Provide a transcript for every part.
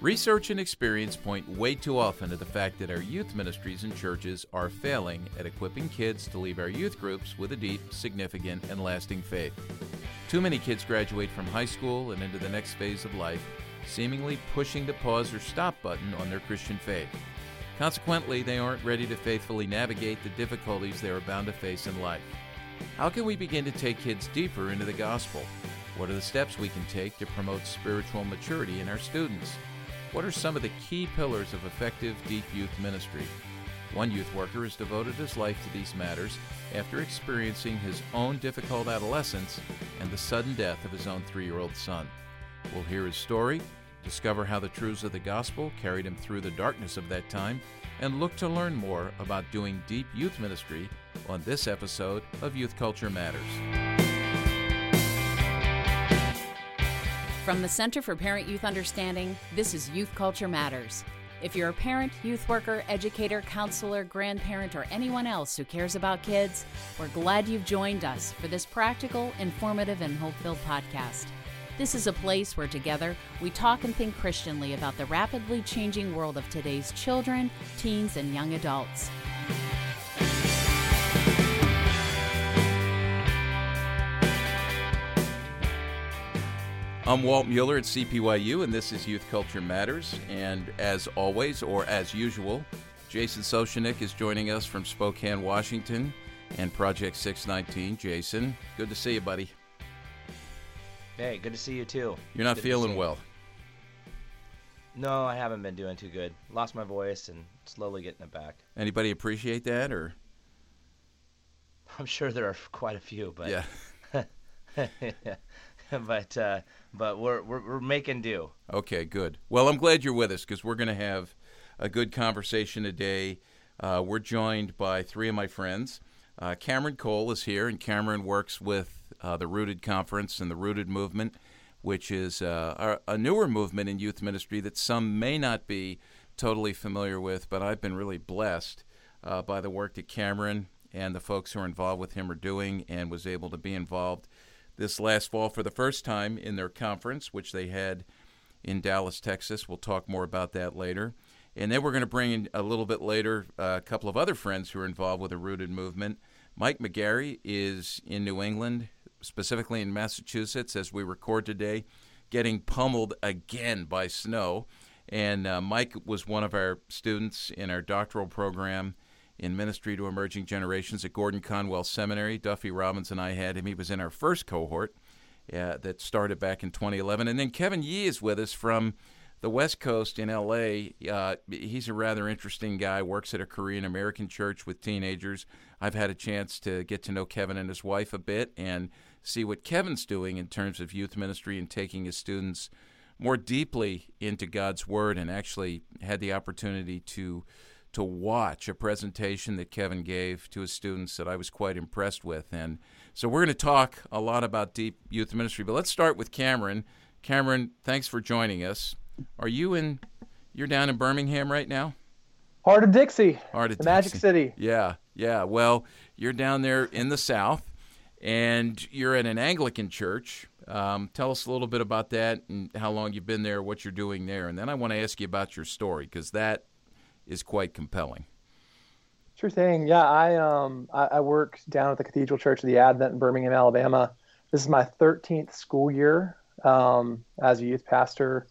Research and experience point way too often to the fact that our youth ministries and churches are failing at equipping kids to leave our youth groups with a deep, significant, and lasting faith. Too many kids graduate from high school and into the next phase of life, seemingly pushing the pause or stop button on their Christian faith. Consequently, they aren't ready to faithfully navigate the difficulties they are bound to face in life. How can we begin to take kids deeper into the gospel? What are the steps we can take to promote spiritual maturity in our students? What are some of the key pillars of effective deep youth ministry? One youth worker has devoted his life to these matters after experiencing his own difficult adolescence and the sudden death of his own three year old son. We'll hear his story, discover how the truths of the gospel carried him through the darkness of that time, and look to learn more about doing deep youth ministry on this episode of Youth Culture Matters. From the Center for Parent Youth Understanding, this is Youth Culture Matters. If you're a parent, youth worker, educator, counselor, grandparent, or anyone else who cares about kids, we're glad you've joined us for this practical, informative, and hope filled podcast. This is a place where together we talk and think Christianly about the rapidly changing world of today's children, teens, and young adults. I'm Walt Mueller at CPYU, and this is Youth Culture Matters. And as always, or as usual, Jason Soucinek is joining us from Spokane, Washington, and Project 619. Jason, good to see you, buddy. Hey, good to see you too. You're not good feeling well. No, I haven't been doing too good. Lost my voice and slowly getting it back. Anybody appreciate that, or? I'm sure there are quite a few, but yeah. but uh, but we're, we're we're making do. Okay, good. Well, I'm glad you're with us because we're going to have a good conversation today. Uh, we're joined by three of my friends. Uh, Cameron Cole is here, and Cameron works with uh, the Rooted Conference and the Rooted Movement, which is uh, a newer movement in youth ministry that some may not be totally familiar with, but I've been really blessed uh, by the work that Cameron and the folks who are involved with him are doing and was able to be involved this last fall for the first time in their conference, which they had in Dallas, Texas. We'll talk more about that later. And then we're going to bring in a little bit later uh, a couple of other friends who are involved with the Rooted movement. Mike McGarry is in New England, specifically in Massachusetts, as we record today, getting pummeled again by snow. And uh, Mike was one of our students in our doctoral program in ministry to emerging generations at Gordon Conwell Seminary. Duffy Robbins and I had him. He was in our first cohort uh, that started back in 2011. And then Kevin Yee is with us from the West Coast in LA. Uh, he's a rather interesting guy, works at a Korean American church with teenagers. I've had a chance to get to know Kevin and his wife a bit and see what Kevin's doing in terms of youth ministry and taking his students more deeply into God's Word and actually had the opportunity to to watch a presentation that Kevin gave to his students that I was quite impressed with. And so we're going to talk a lot about deep youth ministry, but let's start with Cameron. Cameron, thanks for joining us. Are you in? You're down in Birmingham right now. Heart of Dixie. Heart of the Dixie. Magic City. Yeah, yeah. Well, you're down there in the South, and you're at an Anglican church. Um, tell us a little bit about that and how long you've been there, what you're doing there, and then I want to ask you about your story because that is quite compelling. Sure thing. Yeah, I um I, I, work down at the Cathedral Church of the Advent in Birmingham, Alabama. This is my 13th school year um, as a youth pastor,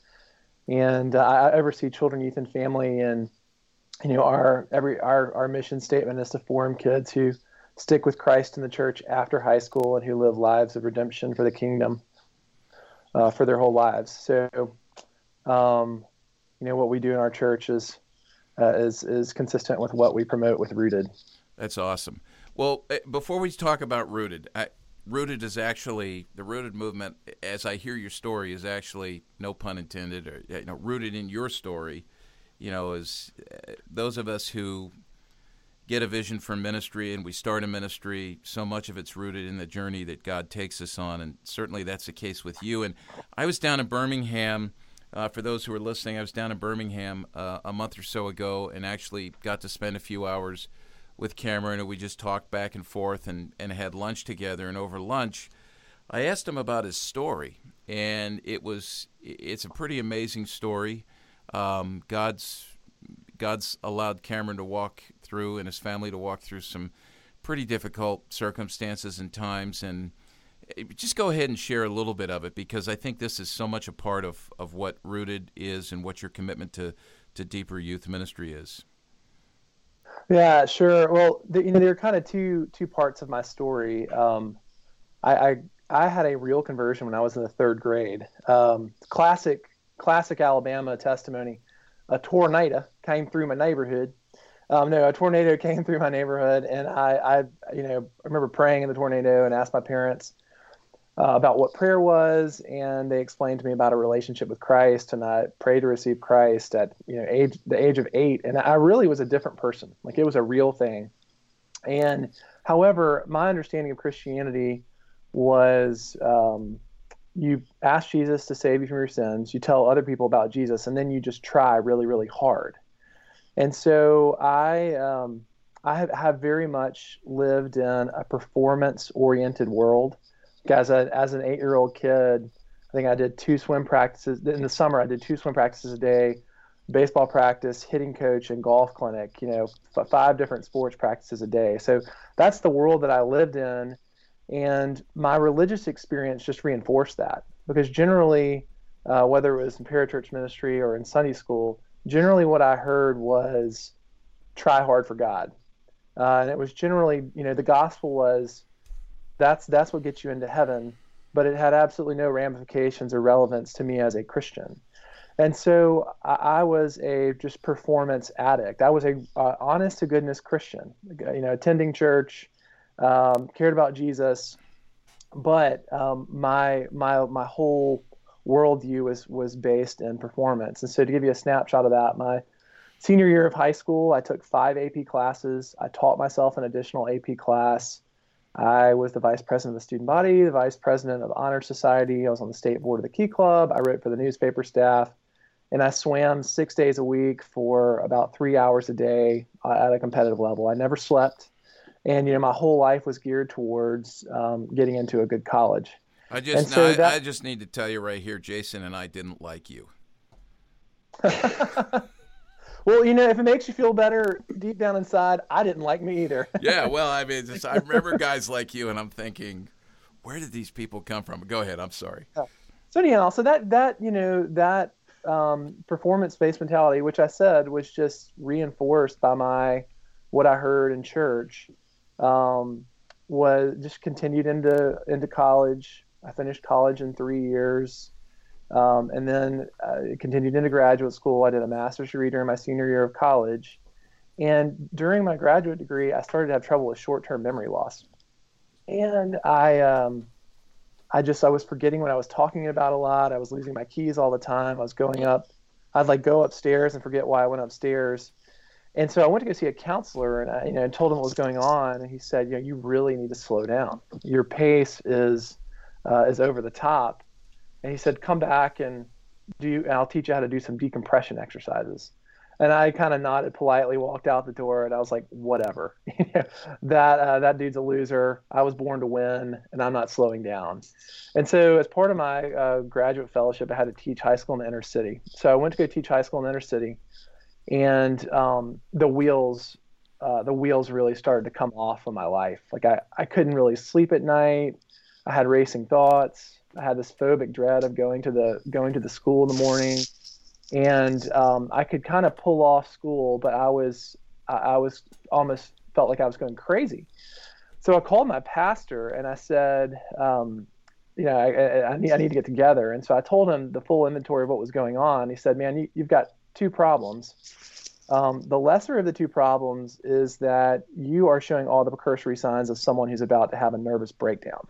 and uh, I oversee children, youth, and family. And you know, our every our our mission statement is to form kids who stick with Christ in the church after high school and who live lives of redemption for the kingdom uh, for their whole lives. So, um, you know, what we do in our church is uh, is is consistent with what we promote with Rooted. That's awesome. Well, eh, before we talk about Rooted, I, Rooted is actually the Rooted movement. As I hear your story, is actually no pun intended, or you know, rooted in your story. You know, is uh, those of us who get a vision for ministry and we start a ministry, so much of it's rooted in the journey that God takes us on, and certainly that's the case with you. And I was down in Birmingham uh, for those who are listening, I was down in Birmingham uh, a month or so ago and actually got to spend a few hours with Cameron, and we just talked back and forth and, and had lunch together. And over lunch, I asked him about his story, and it was it's a pretty amazing story. Um, God's God's allowed Cameron to walk through and his family to walk through some pretty difficult circumstances and times. And just go ahead and share a little bit of it because I think this is so much a part of, of what Rooted is and what your commitment to, to deeper youth ministry is. Yeah, sure. Well, the, you know, there are kind of two two parts of my story. Um, I, I, I had a real conversion when I was in the third grade. Um, classic classic Alabama testimony. A tornado came through my neighborhood. Um, no, a tornado came through my neighborhood, and I, I, you know, I remember praying in the tornado and asked my parents uh, about what prayer was, and they explained to me about a relationship with Christ, and I prayed to receive Christ at you know age the age of eight, and I really was a different person. Like it was a real thing. And however, my understanding of Christianity was um, you ask Jesus to save you from your sins, you tell other people about Jesus, and then you just try really, really hard. And so I um, I have, have very much lived in a performance oriented world as a as an eight year old kid, I think I did two swim practices in the summer. I did two swim practices a day, baseball practice, hitting coach, and golf clinic. You know, f- five different sports practices a day. So that's the world that I lived in, and my religious experience just reinforced that because generally, uh, whether it was in parachurch ministry or in Sunday school, generally what I heard was try hard for God. Uh, and it was generally, you know, the gospel was that's that's what gets you into heaven but it had absolutely no ramifications or relevance to me as a christian. And so i, I was a just performance addict. I was a uh, honest to goodness christian you know attending church um, cared about jesus but um, my my my whole worldview was was based in performance. And so to give you a snapshot of that my senior year of high school i took five ap classes. I taught myself an additional ap class I was the vice president of the student body, the vice president of the honor society. I was on the state board of the Key Club. I wrote for the newspaper staff, and I swam six days a week for about three hours a day uh, at a competitive level. I never slept, and you know my whole life was geared towards um, getting into a good college. I just, so that, I just need to tell you right here, Jason and I didn't like you. Well, you know, if it makes you feel better deep down inside, I didn't like me either. yeah, well, I mean, just, I remember guys like you, and I'm thinking, where did these people come from? Go ahead. I'm sorry. So anyhow, so that that you know that um, performance-based mentality, which I said was just reinforced by my what I heard in church, um, was just continued into into college. I finished college in three years. Um, and then uh, continued into graduate school. I did a master's degree during my senior year of college. And during my graduate degree, I started to have trouble with short-term memory loss. And I, um, I just I was forgetting what I was talking about a lot. I was losing my keys all the time. I was going up. I'd like go upstairs and forget why I went upstairs. And so I went to go see a counselor, and I, you know, told him what was going on. And he said, you know, you really need to slow down. Your pace is uh, is over the top and he said, "Come back and do. And I'll teach you how to do some decompression exercises." And I kind of nodded politely, walked out the door, and I was like, "Whatever. that uh, that dude's a loser. I was born to win, and I'm not slowing down." And so, as part of my uh, graduate fellowship, I had to teach high school in the inner city. So I went to go teach high school in the inner city, and um, the wheels uh, the wheels really started to come off of my life. Like I, I couldn't really sleep at night. I had racing thoughts. I had this phobic dread of going to the going to the school in the morning, and um, I could kind of pull off school, but I was I, I was almost felt like I was going crazy. So I called my pastor and I said, um, you know, I, I, need, I need to get together. And so I told him the full inventory of what was going on. He said, man, you, have got two problems. Um, the lesser of the two problems is that you are showing all the precursory signs of someone who's about to have a nervous breakdown.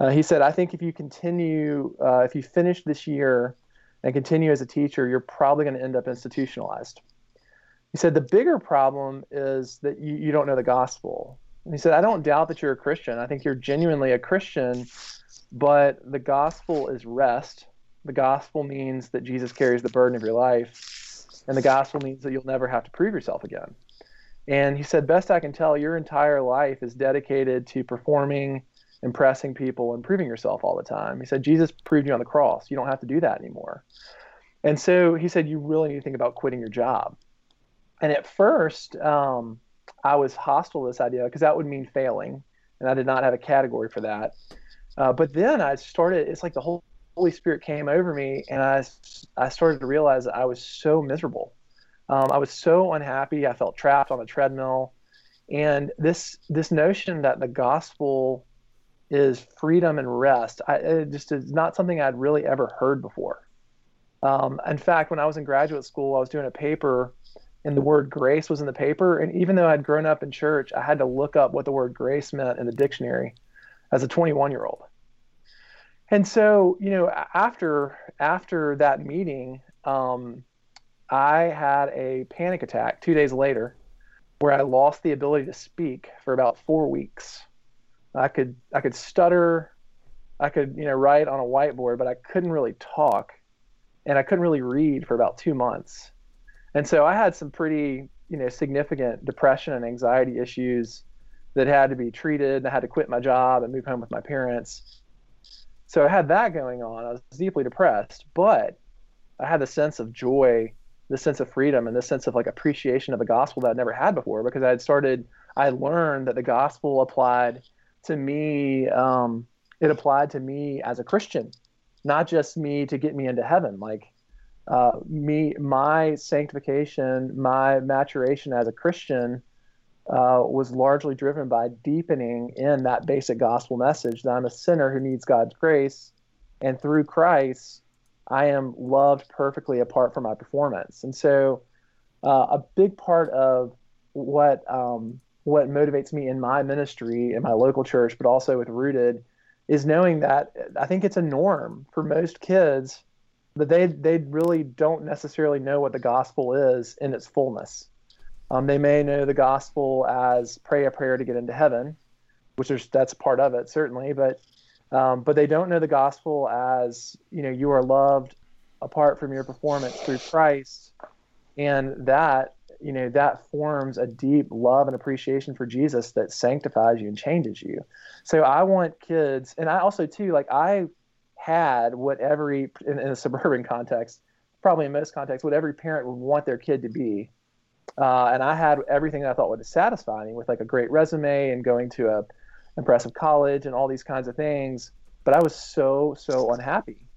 Uh, he said, I think if you continue, uh, if you finish this year and continue as a teacher, you're probably going to end up institutionalized. He said, the bigger problem is that you, you don't know the gospel. And he said, I don't doubt that you're a Christian. I think you're genuinely a Christian, but the gospel is rest. The gospel means that Jesus carries the burden of your life. And the gospel means that you'll never have to prove yourself again. And he said, best I can tell, your entire life is dedicated to performing impressing people and proving yourself all the time. He said, Jesus proved you on the cross. You don't have to do that anymore. And so he said, You really need to think about quitting your job. And at first, um, I was hostile to this idea because that would mean failing. And I did not have a category for that. Uh, but then I started, it's like the Holy Spirit came over me and I, I started to realize that I was so miserable. Um, I was so unhappy. I felt trapped on a treadmill. And this, this notion that the gospel is freedom and rest, I, it just is not something I'd really ever heard before. Um, in fact, when I was in graduate school, I was doing a paper and the word grace was in the paper. And even though I'd grown up in church, I had to look up what the word grace meant in the dictionary as a 21 year old. And so, you know, after after that meeting, um, I had a panic attack two days later, where I lost the ability to speak for about four weeks. I could I could stutter, I could you know write on a whiteboard, but I couldn't really talk and I couldn't really read for about two months. And so I had some pretty, you know, significant depression and anxiety issues that had to be treated. I had to quit my job and move home with my parents. So I had that going on. I was deeply depressed, but I had the sense of joy, the sense of freedom, and the sense of like appreciation of the gospel that I'd never had before because I had started, I learned that the gospel applied to me. Um, it applied to me as a Christian not just me to get me into heaven like uh, me my sanctification my maturation as a christian uh, was largely driven by deepening in that basic gospel message that i'm a sinner who needs god's grace and through christ i am loved perfectly apart from my performance and so uh, a big part of what um, what motivates me in my ministry in my local church but also with rooted is knowing that I think it's a norm for most kids that they they really don't necessarily know what the gospel is in its fullness. Um, they may know the gospel as pray a prayer to get into heaven, which is that's part of it certainly, but um, but they don't know the gospel as you know you are loved apart from your performance through Christ, and that you know that forms a deep love and appreciation for Jesus that sanctifies you and changes you. So I want kids, and I also too like I had what every in, in a suburban context, probably in most contexts, what every parent would want their kid to be. Uh, and I had everything I thought would satisfy me with like a great resume and going to a impressive college and all these kinds of things. But I was so so unhappy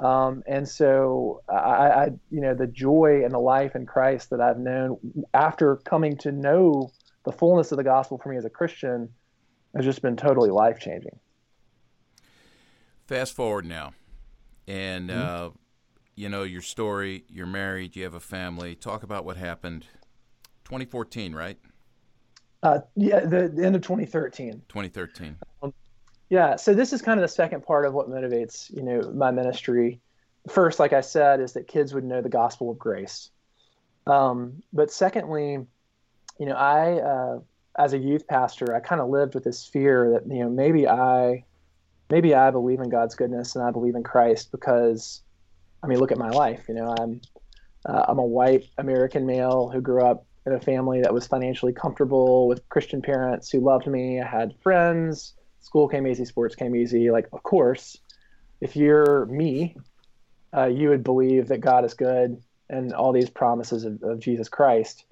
um, and so I, I, you know, the joy and the life in Christ that I've known after coming to know the fullness of the gospel for me as a Christian has just been totally life changing. Fast forward now, and mm-hmm. uh, you know your story. You're married. You have a family. Talk about what happened. 2014, right? Uh, yeah, the, the, end of 2013. 2013. Um, yeah, so this is kind of the second part of what motivates, you know, my ministry. First, like I said, is that kids would know the gospel of grace. Um, but secondly, you know, I, uh, as a youth pastor, I kind of lived with this fear that, you know, maybe I, maybe I believe in God's goodness and I believe in Christ because, I mean, look at my life. You know, I'm, uh, I'm a white American male who grew up in a family that was financially comfortable with Christian parents who loved me. I had friends school came easy, sports came easy. Like, of course, if you're me, uh, you would believe that God is good and all these promises of, of, Jesus Christ.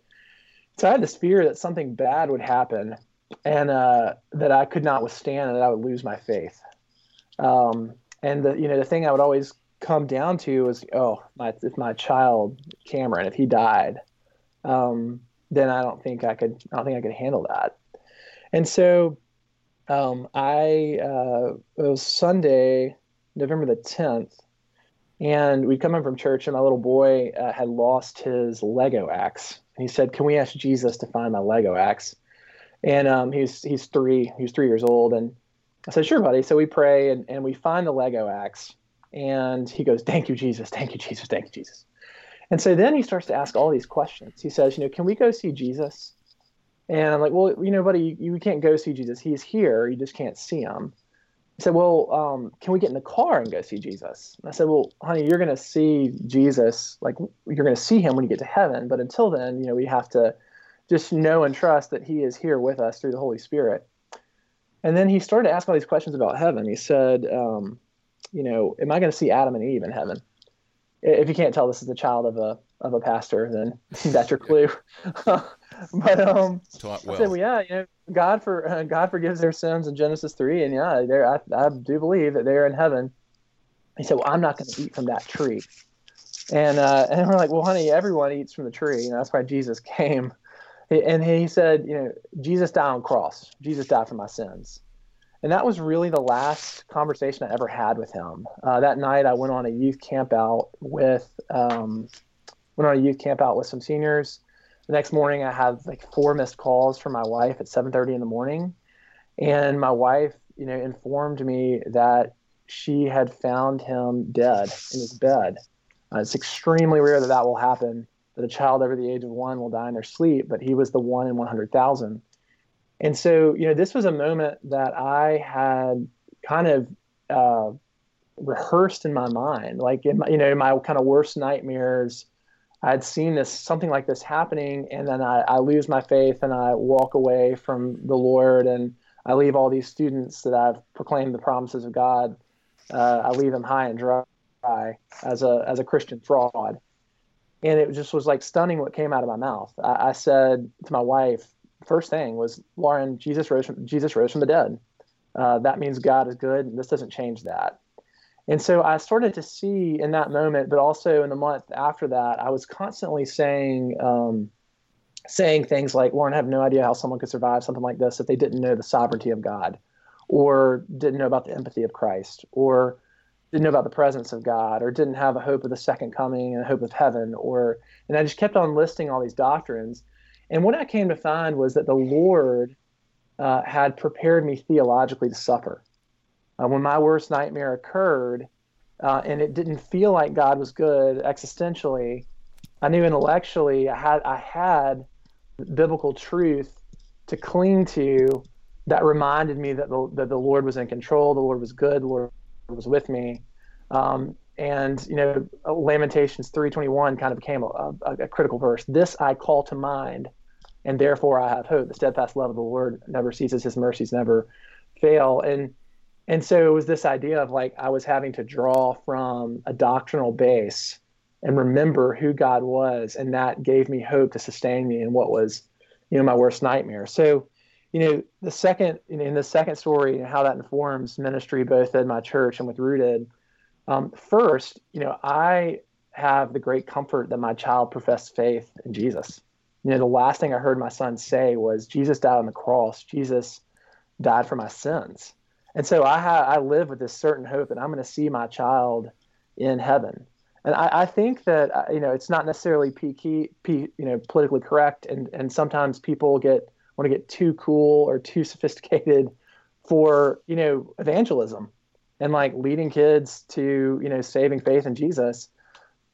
So I had this fear that something bad would happen and uh, that I could not withstand and that I would lose my faith. Um, and the you know the thing I would always come down to was oh my if my child Cameron if he died, um, then I don't think I could I don't think I could handle that. And so um, I uh, it was Sunday, November the tenth, and we'd come in from church, and my little boy uh, had lost his Lego axe, and he said, "Can we ask Jesus to find my Lego axe?" And um, he's he's three, he's three years old, and I said, "Sure, buddy." So we pray, and, and we find the Lego axe, and he goes, "Thank you, Jesus. Thank you, Jesus. Thank you, Jesus." And so then he starts to ask all these questions. He says, "You know, can we go see Jesus?" And I'm like, well, you know, buddy, you, you can't go see Jesus. He's here. You just can't see him. He said, well, um, can we get in the car and go see Jesus? And I said, well, honey, you're going to see Jesus, like you're going to see him when you get to heaven. But until then, you know, we have to just know and trust that he is here with us through the Holy Spirit. And then he started asking all these questions about heaven. He said, um, you know, am I going to see Adam and Eve in heaven? If you can't tell this is the child of a of a pastor, then that's your clue. but um, Taught I well. said, well, yeah, you know, God for uh, God forgives their sins in Genesis three, and yeah, they're I, I do believe that they're in heaven. He said, well, I'm not going to eat from that tree, and uh, and we're like, well, honey, everyone eats from the tree, you know, that's why Jesus came, and he said, you know, Jesus died on the cross, Jesus died for my sins, and that was really the last conversation I ever had with him. Uh, that night, I went on a youth camp out with um, went on a youth camp out with some seniors. The next morning i had like four missed calls from my wife at 7.30 in the morning. And my wife you know informed me that she had found him dead in his bed. Uh, it's extremely rare that that will happen that a child over the age of one will die in their sleep but he was the one in 100000 and so you know this was a moment that i had kind of uh, rehearsed in my mind like in my, you know my kind of worst nightmares I'd seen this something like this happening, and then I, I, lose my faith and I walk away from the Lord, and I leave all these students that I've proclaimed the promises of God. Uh, I leave them high and dry as a as a Christian fraud, and it just was like stunning what came out of my mouth. I, I said to my wife, first thing was, Lauren, Jesus rose from Jesus rose from the dead. Uh, that means God is good, and this doesn't change that. And so I started to see in that moment, but also in the month after that, I was constantly saying, um, saying things like, Lauren, I have no idea how someone could survive something like this if they didn't know the sovereignty of God, or didn't know about the empathy of Christ, or didn't know about the presence of God, or didn't have a hope of the second coming and a hope of heaven, or and I just kept on listing all these doctrines. And what I came to find was that the Lord uh, had prepared me theologically to suffer. Uh, when my worst nightmare occurred uh, and it didn't feel like God was good existentially, I knew intellectually I had I had biblical truth to cling to that reminded me that the, that the Lord was in control, the Lord was good, the Lord was with me. Um, and you know, Lamentations 3:21 kind of became a, a, a critical verse. This I call to mind, and therefore I have hope. The steadfast love of the Lord never ceases; His mercies never fail. And and so it was this idea of like I was having to draw from a doctrinal base and remember who God was, and that gave me hope to sustain me in what was, you know, my worst nightmare. So, you know, the second in the second story and how that informs ministry both at my church and with Rooted. Um, first, you know, I have the great comfort that my child professed faith in Jesus. You know, the last thing I heard my son say was, "Jesus died on the cross. Jesus died for my sins." And so I ha- I live with this certain hope that I'm going to see my child in heaven. And I, I think that uh, you know it's not necessarily peaky, you know politically correct, and and sometimes people get want to get too cool or too sophisticated for you know evangelism and like leading kids to you know saving faith in Jesus.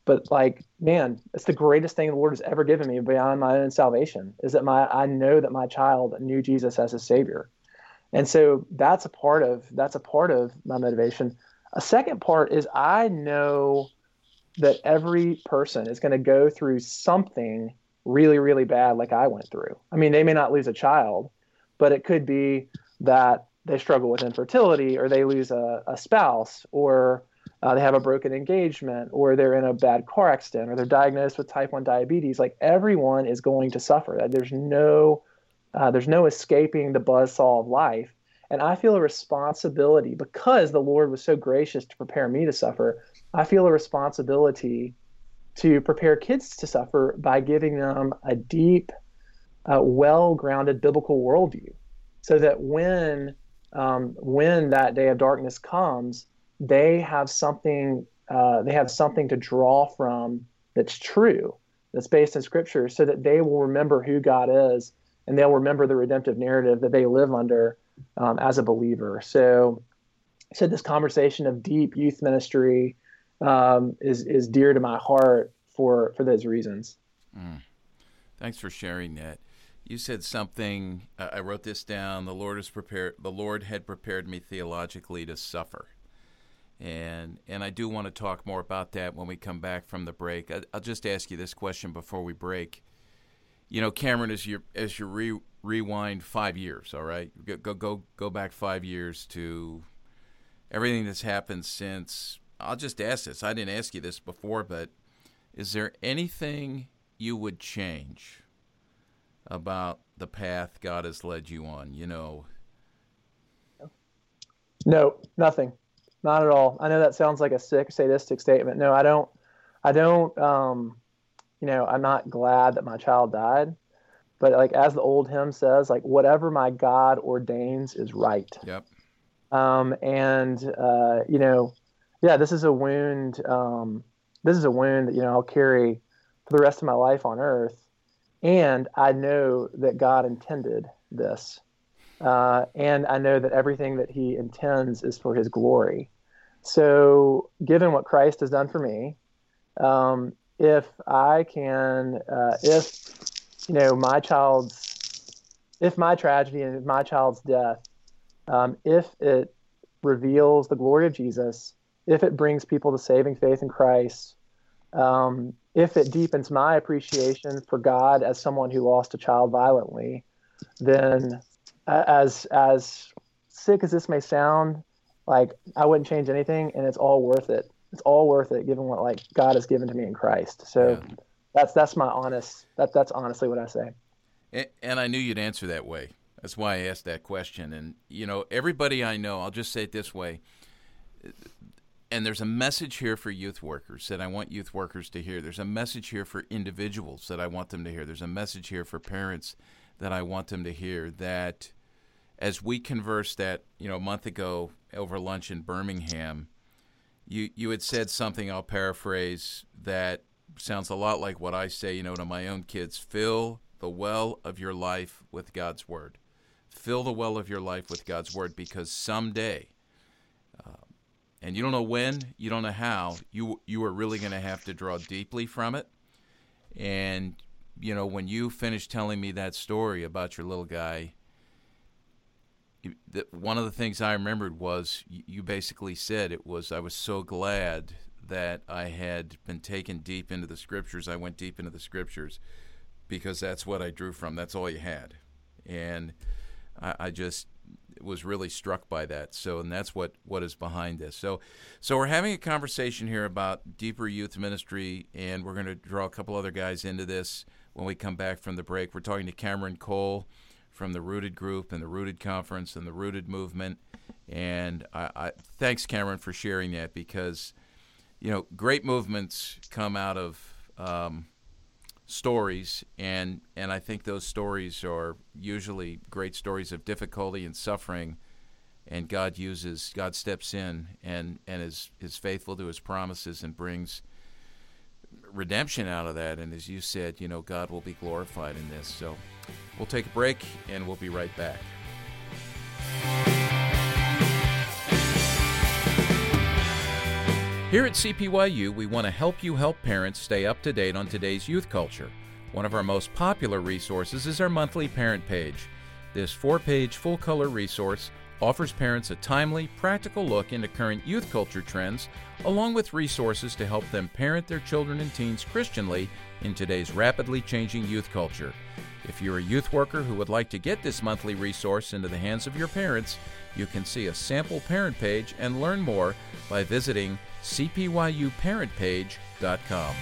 But like, man, it's the greatest thing the Lord has ever given me beyond my own salvation is that my I know that my child knew Jesus as his savior. And so that's a part of that's a part of my motivation. A second part is i know that every person is going to go through something really really bad like i went through. I mean they may not lose a child but it could be that they struggle with infertility or they lose a, a spouse or uh, they have a broken engagement or they're in a bad car accident or they're diagnosed with type 1 diabetes like everyone is going to suffer there's no uh, there's no escaping the buzzsaw of life. And I feel a responsibility because the Lord was so gracious to prepare me to suffer. I feel a responsibility to prepare kids to suffer by giving them a deep, uh, well-grounded biblical worldview, so that when um, when that day of darkness comes, they have something uh, they have something to draw from that's true, that's based in Scripture, so that they will remember who God is and they'll remember the redemptive narrative that they live under um, as a believer. So, so this conversation of deep youth ministry um, is is dear to my heart for for those reasons. Mm. Thanks for sharing that. You said something. Uh, I wrote this down. The Lord has prepared. The Lord had prepared me theologically to suffer, and and I do want to talk more about that when we come back from the break. I, will just ask you this question before we break you know, Cameron, as you as you re, rewind five years, all right, go go go go back five years to everything that's happened since I'll just ask this. I didn't ask you this before, but is there anything you would change about the path God has led you on? You know. No, nothing. Not at all. I know that sounds like a sick, sadistic statement. No, I don't. I don't. Um, you know, I'm not glad that my child died, but like as the old hymn says, like whatever my God ordains is right. Yep. Um, and uh, you know, yeah, this is a wound. Um, this is a wound that you know I'll carry for the rest of my life on earth, and I know that God intended this, uh, and I know that everything that He intends is for His glory. So, given what Christ has done for me, um, if I can, uh, if you know my child's, if my tragedy and my child's death, um, if it reveals the glory of Jesus if it brings people to saving faith in Christ, um, if it deepens my appreciation for God as someone who lost a child violently, then as as sick as this may sound, like I wouldn't change anything, and it's all worth it. It's all worth it, given what like God has given to me in Christ. So yeah. that's that's my honest that that's honestly what I say. And, and I knew you'd answer that way. That's why I asked that question. And you know, everybody I know, I'll just say it this way and there's a message here for youth workers that I want youth workers to hear. There's a message here for individuals that I want them to hear. There's a message here for parents that I want them to hear that as we conversed that, you know, a month ago over lunch in Birmingham, you you had said something I'll paraphrase that sounds a lot like what I say, you know, to my own kids, fill the well of your life with God's word. Fill the well of your life with God's word because someday and you don't know when, you don't know how, you you are really going to have to draw deeply from it. And you know, when you finished telling me that story about your little guy, the, one of the things I remembered was you, you basically said it was I was so glad that I had been taken deep into the scriptures. I went deep into the scriptures because that's what I drew from. That's all you had, and I, I just was really struck by that. So, and that's what what is behind this. So, so we're having a conversation here about deeper youth ministry, and we're going to draw a couple other guys into this when we come back from the break. We're talking to Cameron Cole from the Rooted Group and the Rooted Conference and the Rooted Movement. And I, I thanks Cameron for sharing that because you know great movements come out of um, stories and and I think those stories are usually great stories of difficulty and suffering and God uses God steps in and and is is faithful to his promises and brings redemption out of that. And as you said you know God will be glorified in this. So we'll take a break and we'll be right back Here at CPYU, we want to help you help parents stay up to date on today's youth culture. One of our most popular resources is our monthly parent page. This four page full color resource offers parents a timely, practical look into current youth culture trends, along with resources to help them parent their children and teens Christianly in today's rapidly changing youth culture. If you're a youth worker who would like to get this monthly resource into the hands of your parents, you can see a sample parent page and learn more by visiting cpyuparentpage.com.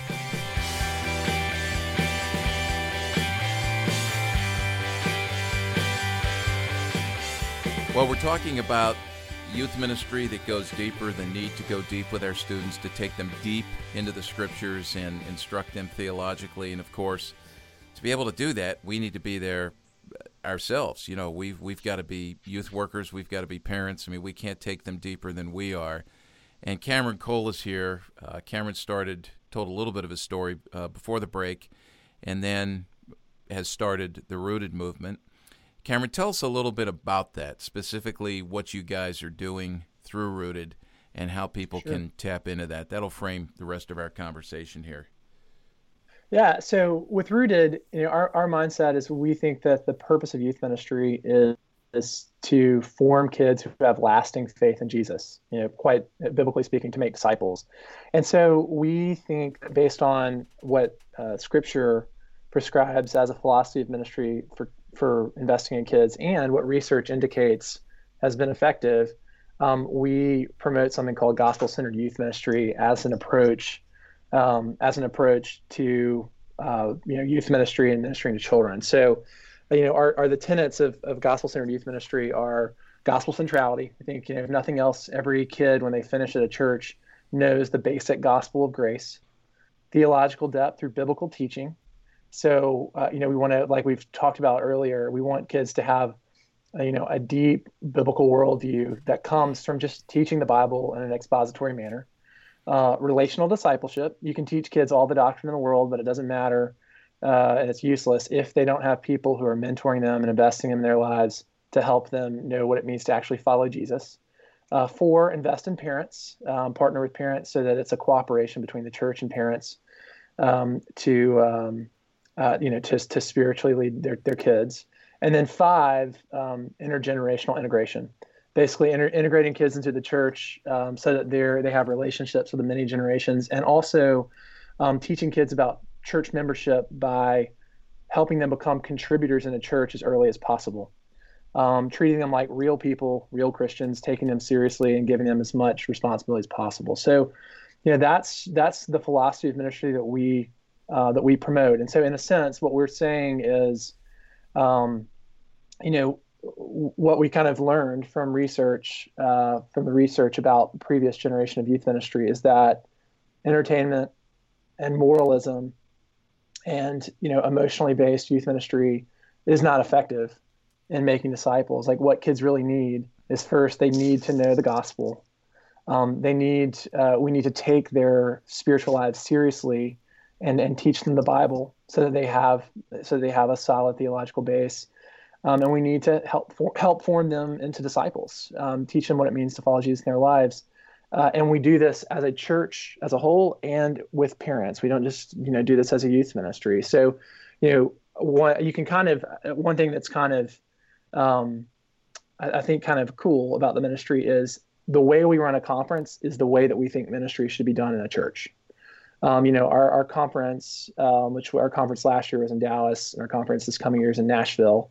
Well, we're talking about youth ministry that goes deeper, the need to go deep with our students, to take them deep into the scriptures and instruct them theologically. And of course, to be able to do that, we need to be there ourselves. You know, we've we've got to be youth workers, we've got to be parents. I mean, we can't take them deeper than we are. And Cameron Cole is here. Uh, Cameron started, told a little bit of his story uh, before the break, and then has started the Rooted movement. Cameron, tell us a little bit about that, specifically what you guys are doing through Rooted and how people sure. can tap into that. That'll frame the rest of our conversation here. Yeah, so with Rooted, you know, our, our mindset is we think that the purpose of youth ministry is is to form kids who have lasting faith in Jesus, you know, quite biblically speaking, to make disciples. And so we think, based on what uh, Scripture prescribes as a philosophy of ministry for, for investing in kids and what research indicates has been effective, um, we promote something called gospel-centered youth ministry as an approach, um, as an approach to uh, you know youth ministry and ministering to children. So, you know, our, are the tenets of, of gospel-centered youth ministry are gospel centrality. I think you know if nothing else, every kid when they finish at a church knows the basic gospel of grace, theological depth through biblical teaching. So, uh, you know, we want to, like we've talked about earlier, we want kids to have uh, you know, a deep biblical worldview that comes from just teaching the Bible in an expository manner. Uh, relational discipleship. You can teach kids all the doctrine in the world, but it doesn't matter, uh, and it's useless if they don't have people who are mentoring them and investing in their lives to help them know what it means to actually follow Jesus. Uh, four, invest in parents, um, partner with parents so that it's a cooperation between the church and parents um, to, um, uh, you know, to, to spiritually lead their, their kids. And then five, um, intergenerational integration. Basically, inter- integrating kids into the church um, so that they they have relationships with the many generations, and also um, teaching kids about church membership by helping them become contributors in the church as early as possible. Um, treating them like real people, real Christians, taking them seriously, and giving them as much responsibility as possible. So, you know, that's that's the philosophy of ministry that we uh, that we promote. And so, in a sense, what we're saying is um, you know, what we kind of learned from research, uh, from the research about the previous generation of youth ministry, is that entertainment and moralism and you know emotionally based youth ministry is not effective in making disciples. Like what kids really need is first they need to know the gospel. Um, they need uh, we need to take their spiritual lives seriously and and teach them the Bible so that they have so they have a solid theological base. Um, and we need to help for, help form them into disciples, um, teach them what it means to follow Jesus in their lives. Uh, and we do this as a church as a whole and with parents. We don't just you know do this as a youth ministry. So, you know, one you can kind of one thing that's kind of um, I, I think kind of cool about the ministry is the way we run a conference is the way that we think ministry should be done in a church. Um, you know, our, our conference, um, which our conference last year was in Dallas, and our conference this coming year is in Nashville.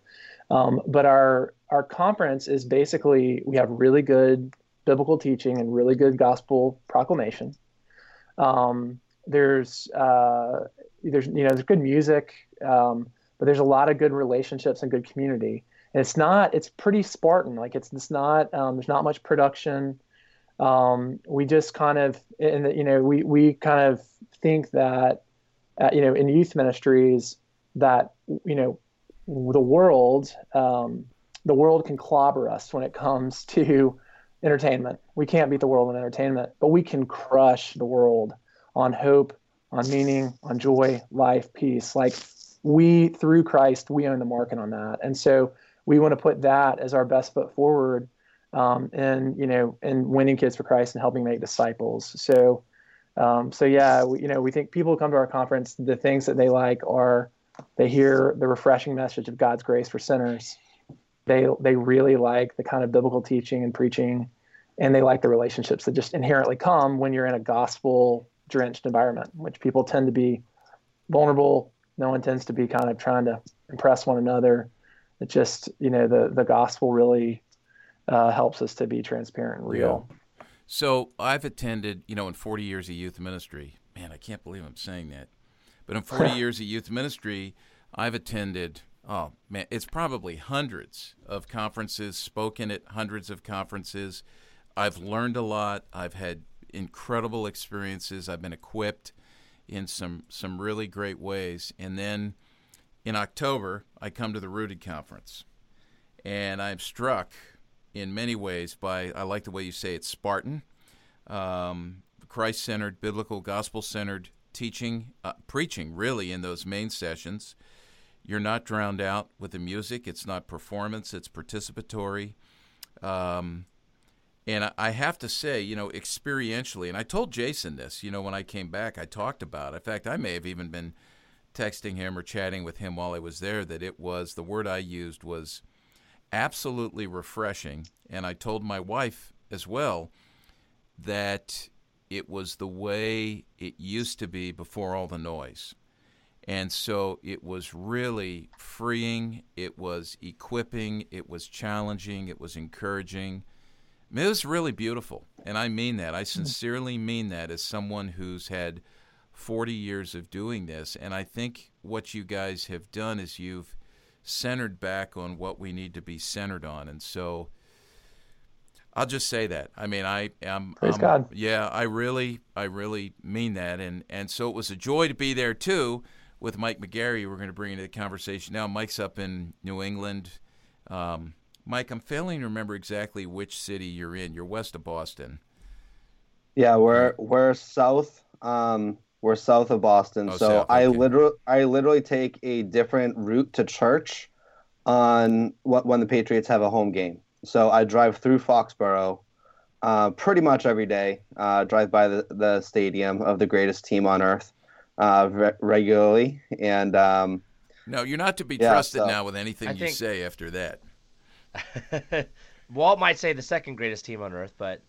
Um, but our our conference is basically we have really good biblical teaching and really good gospel proclamation. Um, there's uh, there's you know there's good music, um, but there's a lot of good relationships and good community. And it's not it's pretty Spartan. Like it's it's not um, there's not much production. Um, we just kind of and you know we we kind of think that uh, you know in youth ministries that you know the world um, the world can clobber us when it comes to entertainment. We can't beat the world in entertainment, but we can crush the world on hope, on meaning, on joy, life, peace. Like we through Christ, we own the market on that, and so we want to put that as our best foot forward um, and you know and winning kids for Christ and helping make disciples. So um, so yeah, we, you know we think people come to our conference, the things that they like are they hear the refreshing message of God's grace for sinners. They they really like the kind of biblical teaching and preaching, and they like the relationships that just inherently come when you're in a gospel drenched environment, which people tend to be vulnerable. No one tends to be kind of trying to impress one another. It just you know the the gospel really uh, helps us to be transparent and real. Yeah. So I've attended, you know, in 40 years of youth ministry. Man, I can't believe I'm saying that. But in 40 years of youth ministry, I've attended, oh man, it's probably hundreds of conferences, spoken at hundreds of conferences. I've learned a lot. I've had incredible experiences. I've been equipped in some some really great ways. And then in October, I come to the Rooted Conference, and I'm struck in many ways by I like the way you say it, Spartan, um, Christ-centered, biblical, gospel-centered teaching, uh, preaching really in those main sessions. You're not drowned out with the music. It's not performance. It's participatory. Um, and I have to say, you know, experientially, and I told Jason this, you know, when I came back, I talked about it. In fact, I may have even been texting him or chatting with him while I was there that it was the word I used was absolutely refreshing. And I told my wife as well that it was the way it used to be before all the noise. And so it was really freeing, it was equipping, it was challenging, it was encouraging. It was really beautiful, and I mean that. I sincerely mean that as someone who's had 40 years of doing this, and I think what you guys have done is you've centered back on what we need to be centered on, and so I'll just say that. I mean, I am. Praise um, God. Yeah, I really, I really mean that, and and so it was a joy to be there too with Mike McGarry. We're going to bring into the conversation now. Mike's up in New England. Um, Mike, I'm failing to remember exactly which city you're in. You're west of Boston. Yeah, we're we're south. Um, we're south of Boston. Oh, so south, I literally I literally take a different route to church on what when the Patriots have a home game. So I drive through Foxborough uh, pretty much every day. Uh, drive by the, the stadium of the greatest team on earth uh, re- regularly, and um, No, you're not to be Yeah, trusted so- now with anything I you think- say after that. Walt might say the second greatest team on earth, but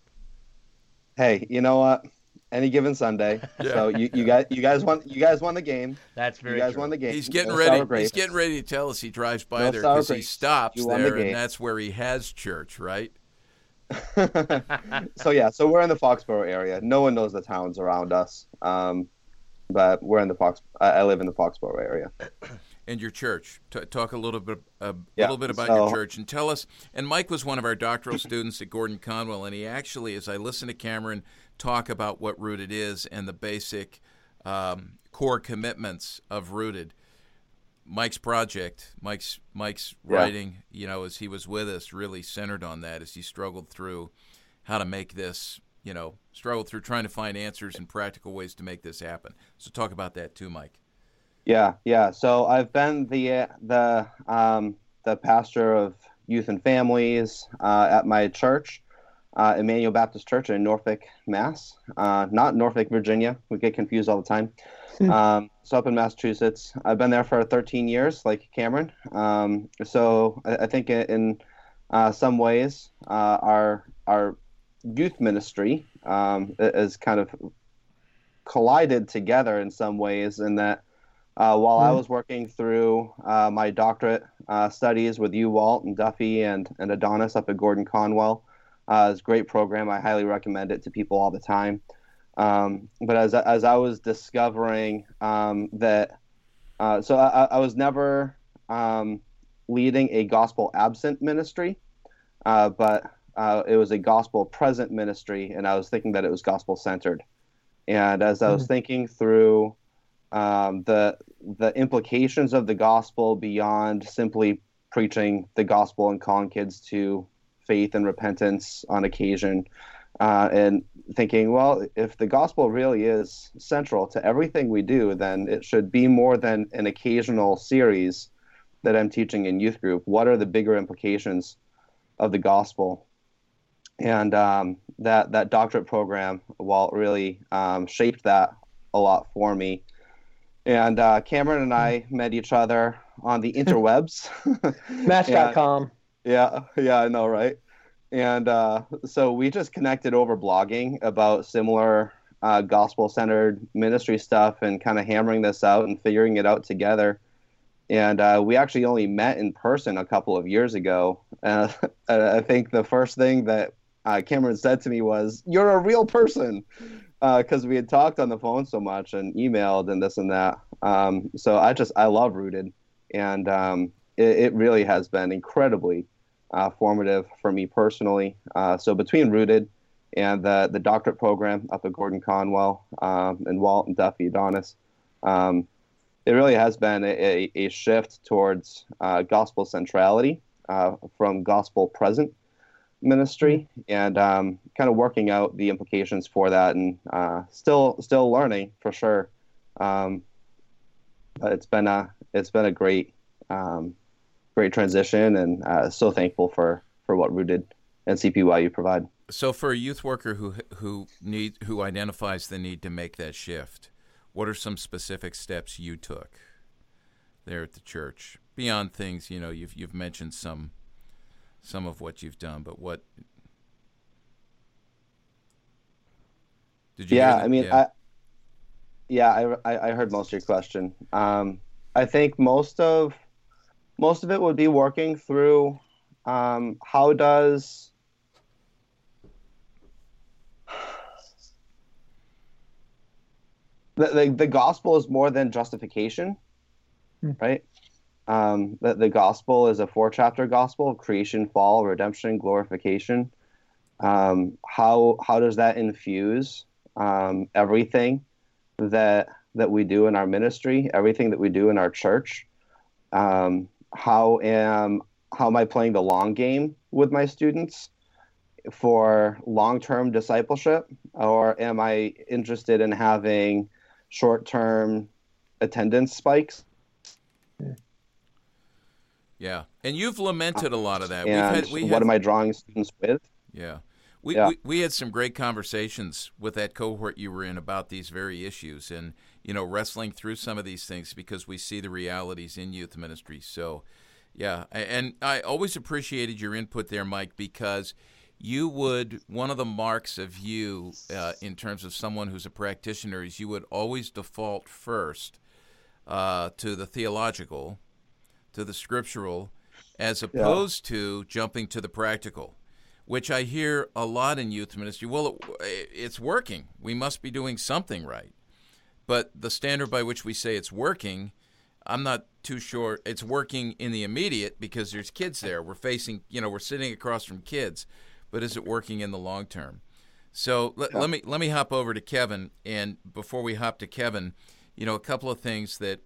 hey, you know what? Any given Sunday. Yeah. So you, you guys you guys won you guys won the game. that's very you guys true. won the game. He's getting No ready. He's getting ready to tell us he drives by No there because he stops You won the there, and that's where he has church, right? so yeah, so we're in the Foxborough area. No one knows the towns around us, um, but we're in the Fox. I, live in the Foxborough area. And your church. T- talk a little bit, a Yeah, little bit about your church, and tell us. And Mike was one of our doctoral students at Gordon Conwell, and he actually, as I listen to Cameron talk about what Rooted is and the basic um, core commitments of Rooted, Mike's project, Mike's Mike's Yeah. writing, you know, as he was with us, really centered on that as he struggled through how to make this, you know, struggled through trying to find answers and practical ways to make this happen. So talk about that too, Mike. Yeah, yeah. So I've been the uh, the um, the pastor of youth and families uh, at my church, uh, Emmanuel Baptist Church in Norfolk, Mass. Uh, not Norfolk, Virginia. We get confused all the time. um, so up in Massachusetts, I've been there for 13 years, like Cameron. Um, so I, I think in, in uh, some ways, uh, our our youth ministry um, is kind of collided together in some ways in that uh, while I Mm. was working through uh, my doctorate uh, studies with you, Walt, and Duffy, and, and Adonis up at Gordon Conwell, uh, it's a great program. I highly recommend it to people all the time. Um, but as, as I was discovering um, that, uh, so I, I was never um, leading a gospel absent ministry, uh, but uh, it was a gospel present ministry, and I was thinking that it was gospel centered. And as I was thinking through um, the the implications of the gospel beyond simply preaching the gospel and calling kids to faith and repentance on occasion, uh, and thinking, well, if the gospel really is central to everything we do, then it should be more than an occasional series that I'm teaching in youth group. What are the bigger implications of the gospel? And um, that that doctorate program, Walt, really um, shaped that a lot for me. And uh, Cameron and I met each other on the interwebs. Match.com. Yeah, yeah, I know, right? And uh, so we just connected over blogging about similar uh, gospel centered ministry stuff and kind of hammering this out and figuring it out together. And uh, we actually only met in person a couple of years ago. Uh, I think the first thing that uh, Cameron said to me was, You're a real person. Because we had talked on the phone so much and emailed and this and that. Um, so I just, I love Rooted. And um, it, it really has been incredibly uh, formative for me personally. Uh, so between Rooted and the the doctorate program up at Gordon Conwell um, and Walt and Duffy Adonis, um, it really has been a, a, a shift towards uh, gospel centrality uh, from gospel present ministry and um, kind of working out the implications for that and uh, still still learning for sure. Um, but it's been a it's been a great um, great transition, and uh, so thankful for for what Rooted and CPYU provide. So, for a youth worker who who need who identifies the need to make that shift, what are some specific steps you took there at the church beyond things you know you've you've mentioned some some of what you've done, but what did you? Yeah, I mean, yeah. I yeah, I I heard most of your question. Um, I think most of most of it would be working through um, how does the, the, the gospel is more than justification, hmm. right? Um, the, the gospel is a four chapter gospel creation, fall, redemption, glorification. Um, how how does that infuse um, everything that that we do in our ministry, everything that we do in our church? Um, how am how am I playing the long game with my students for long term discipleship, or am I interested in having short term attendance spikes? Yeah, and you've lamented a lot of that. And We've had, we what had, am I drawing students with? Yeah. We, Yeah. we we had some great conversations with that cohort you were in about these very issues and you know wrestling through some of these things because we see the realities in youth ministry. So, yeah, and I always appreciated your input there, Mike, because you would one of the marks of you uh, in terms of someone who's a practitioner is you would always default first uh, to the theological, to the scriptural, as opposed to jumping to the practical which I hear a lot in youth ministry. Well, it, it's working. We must be doing something right. But the standard by which we say it's working, I'm not too sure it's working in the immediate because there's kids there. We're facing, you know, we're sitting across from kids, but is it working in the long term? So let, let me let me hop over to Kevin, and before we hop to Kevin, you know, a couple of things that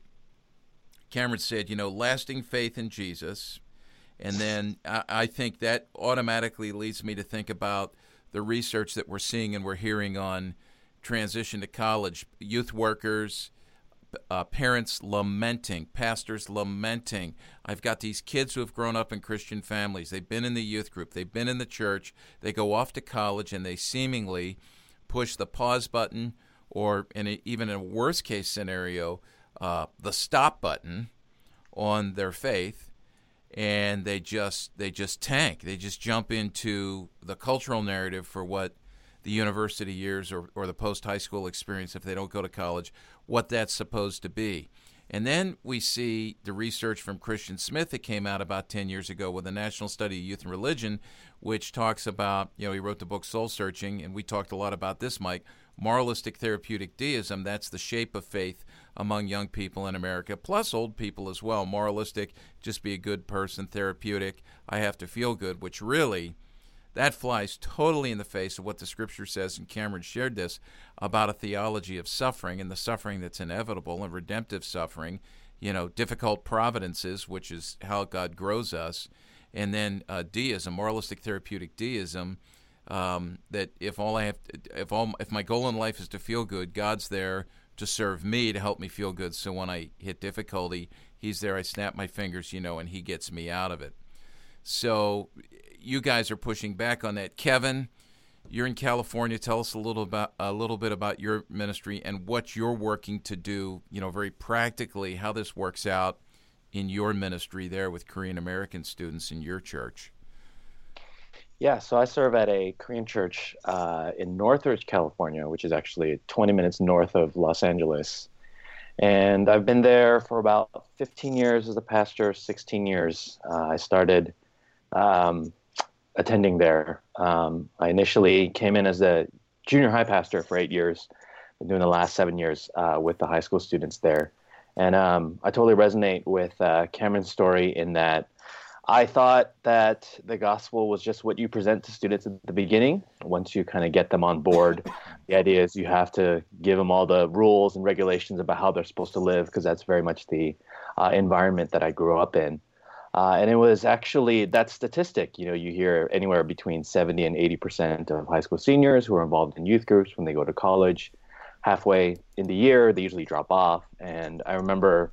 Cameron said. You know, lasting faith in Jesus, and then I, I think that automatically leads me to think about the research that we're seeing and we're hearing on transition to college, youth workers, uh, parents lamenting, pastors lamenting. I've got these kids who have grown up in Christian families. They've been in the youth group, they've been in the church, they go off to college, and they seemingly push the pause button, or in a, even in a worst case scenario, uh, the stop button on their faith and they just they just tank. They just jump into the cultural narrative for what the university years or, or the post high school experience if they don't go to college, what that's supposed to be. And then we see the research from Christian Smith that came out about 10 years ago with the National Study of Youth and Religion, which talks about, you know, he wrote the book Soul Searching, and we talked a lot about this, Mike. Moralistic therapeutic deism, that's the shape of faith among young people in America, plus old people as well. Moralistic, just be a good person, therapeutic, I have to feel good, which really that flies totally in the face of what the scripture says, and Cameron shared this about a theology of suffering and the suffering that's inevitable and redemptive suffering, you know, difficult providences, which is how God grows us, and then uh, deism, moralistic therapeutic deism. Um, that if all I have, if all, if my goal in life is to feel good, God's there to serve me to help me feel good. So when I hit difficulty, He's there. I snap my fingers, you know, and He gets me out of it. So you guys are pushing back on that. Kevin, you're in California. Tell us a little about a little bit about your ministry and what you're working to do. You know, very practically how this works out in your ministry there with Korean American students in your church. Yeah, so I serve at a Korean church uh, in Northridge, California, which is actually 20 minutes north of Los Angeles. And I've been there for about 15 years as a pastor, 16 years. Uh, I started um, attending there. Um, I initially came in as a junior high pastor for eight years, been doing the last seven years uh, with the high school students there. And um, I totally resonate with uh, Cameron's story in that I thought that the gospel was just what you present to students at the beginning. Once you kind of get them on board, the idea is you have to give them all the rules and regulations about how they're supposed to live, because that's very much the uh, environment that I grew up in. Uh, and it was actually that statistic. You know, you hear anywhere between 70 and 80 percent of high school seniors who are involved in youth groups when they go to college. Halfway in the year, they usually drop off. And I remember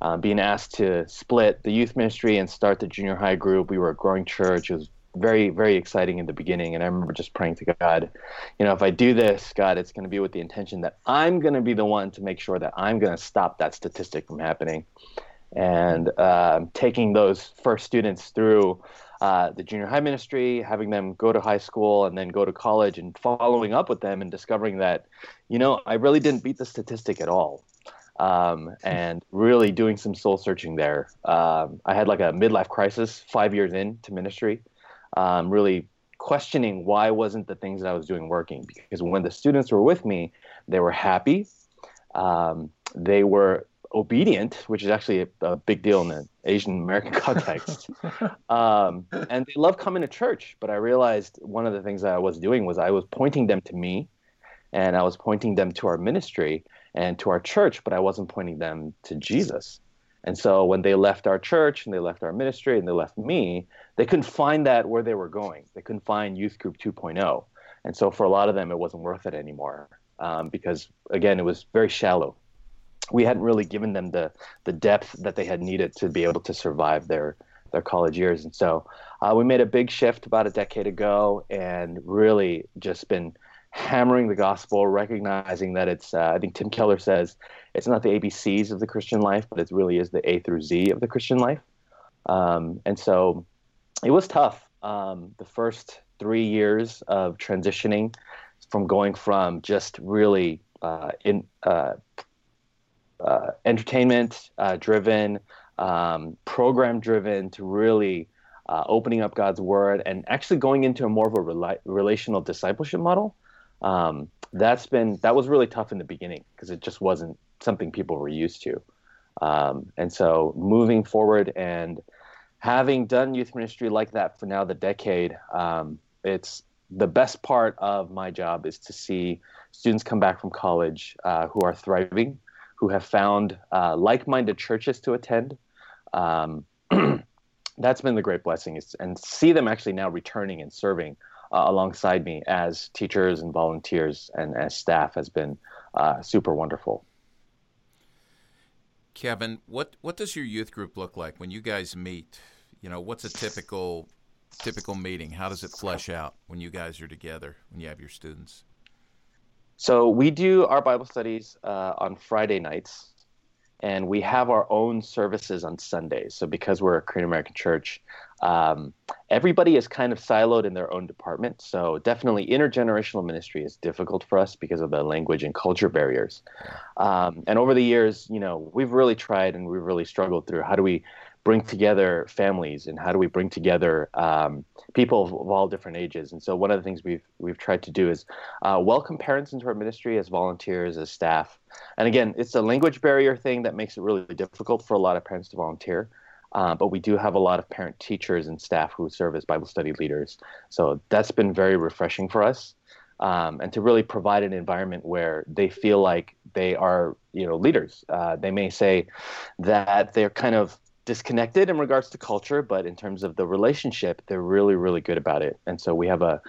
uh, being asked to split the youth ministry and start the junior high group. We were a growing church. It was very, very exciting in the beginning. And I remember just praying to God, you know, if I do this, God, it's going to be with the intention that I'm going to be the one to make sure that I'm going to stop that statistic from happening. And uh, taking those first students through uh, the junior high ministry, having them go to high school and then go to college, and following up with them and discovering that, you know, I really didn't beat the statistic at all um, and really doing some soul searching there. Um, I had like a midlife crisis five years into ministry, um, really questioning why wasn't the things that I was doing working. Because when the students were with me, they were happy, Um, they were obedient, which is actually a, a big deal in the Asian American context. um, and they love coming to church. But I realized one of the things that I was doing was I was pointing them to me, and I was pointing them to our ministry and to our church, but I wasn't pointing them to Jesus. And so when they left our church and they left our ministry and they left me, they couldn't find that where they were going. They couldn't find Youth Group 2.0. And so for a lot of them, it wasn't worth it anymore um, because, again, it was very shallow we hadn't really given them the the depth that they had needed to be able to survive their their college years. And so uh, we made a big shift about a decade ago, and really just been hammering the gospel, recognizing that it's. Uh, I think Tim Keller says it's not the ABCs of the Christian life, but it really is the A through Z of the Christian life. Um, and so it was tough. Um, the first three years of transitioning from going from just really uh, in uh, uh, entertainment uh, driven, um, program driven to really uh, opening up God's word and actually going into a more of a rela- relational discipleship model. Um, that's been that was really tough in the beginning because it just wasn't something people were used to. Um, and so moving forward and having done youth ministry like that for now the decade, um, it's the best part of my job is to see students come back from college uh, who are thriving, who have found uh, like-minded churches to attend. Um, that's been the great blessing, is, and see them actually now returning and serving uh, alongside me as teachers and volunteers and as staff has been uh, super wonderful. Kevin, what what does your youth group look like when you guys meet? You know, what's a typical typical meeting? How does it flesh out when you guys are together when you have your students? So we do our Bible studies uh, on Friday nights, and we have our own services on Sundays. So because we're a Korean American church, um, everybody is kind of siloed in their own department. So definitely intergenerational ministry is difficult for us because of the language and culture barriers. Um, and over the years, you know, we've really tried and we've really struggled through how do we bring together families and how do we bring together um, people of, all different ages. And so one of the things we've we've tried to do is uh, welcome parents into our ministry as volunteers, as staff. And again, it's a language barrier thing that makes it really difficult for a lot of parents to volunteer. Uh, but we do have a lot of parent teachers and staff who serve as Bible study leaders. So that's been very refreshing for us. Um, and to really provide an environment where they feel like they are, you know, leaders. Uh, they may say that they're kind of disconnected in regards to culture, but in terms of the relationship, they're really, really good about it. And so we have a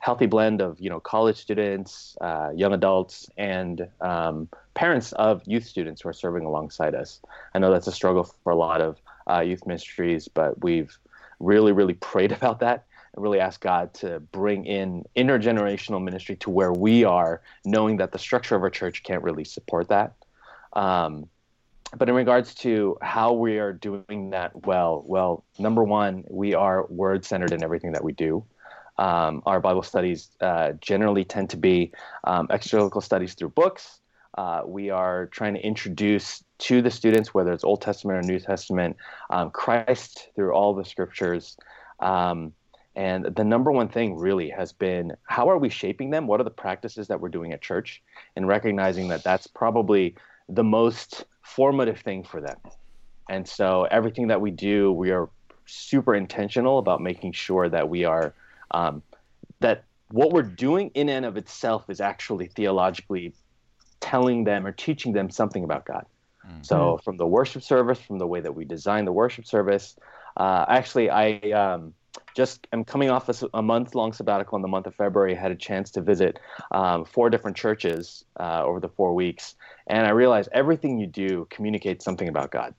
healthy blend of you know college students, uh, young adults, and um, parents of youth students who are serving alongside us. I know that's a struggle for a lot of uh, youth ministries, but we've really, really prayed about that and really asked God to bring in intergenerational ministry to where we are, knowing that the structure of our church can't really support that. Um, but in regards to how we are doing that well, well, number one, we are word centered in everything that we do. Um, our Bible studies uh, generally tend to be um, studies through books. Uh, we are trying to introduce to the students, whether it's Old Testament or New Testament, um, Christ through all the scriptures. Um, and the number one thing really has been how are we shaping them? What are the practices that we're doing at church? And recognizing that that's probably the most formative thing for them. And so everything that we do, we are super intentional about making sure that we are um, that what we're doing in and of itself is actually theologically telling them or teaching them something about God. Mm-hmm. So from the worship service, from the way that we design the worship service, uh, actually, I um, just am coming off a, a month long sabbatical in the month of February. I had a chance to visit um, four different churches uh, over the four weeks, and I realized everything you do communicates something about God.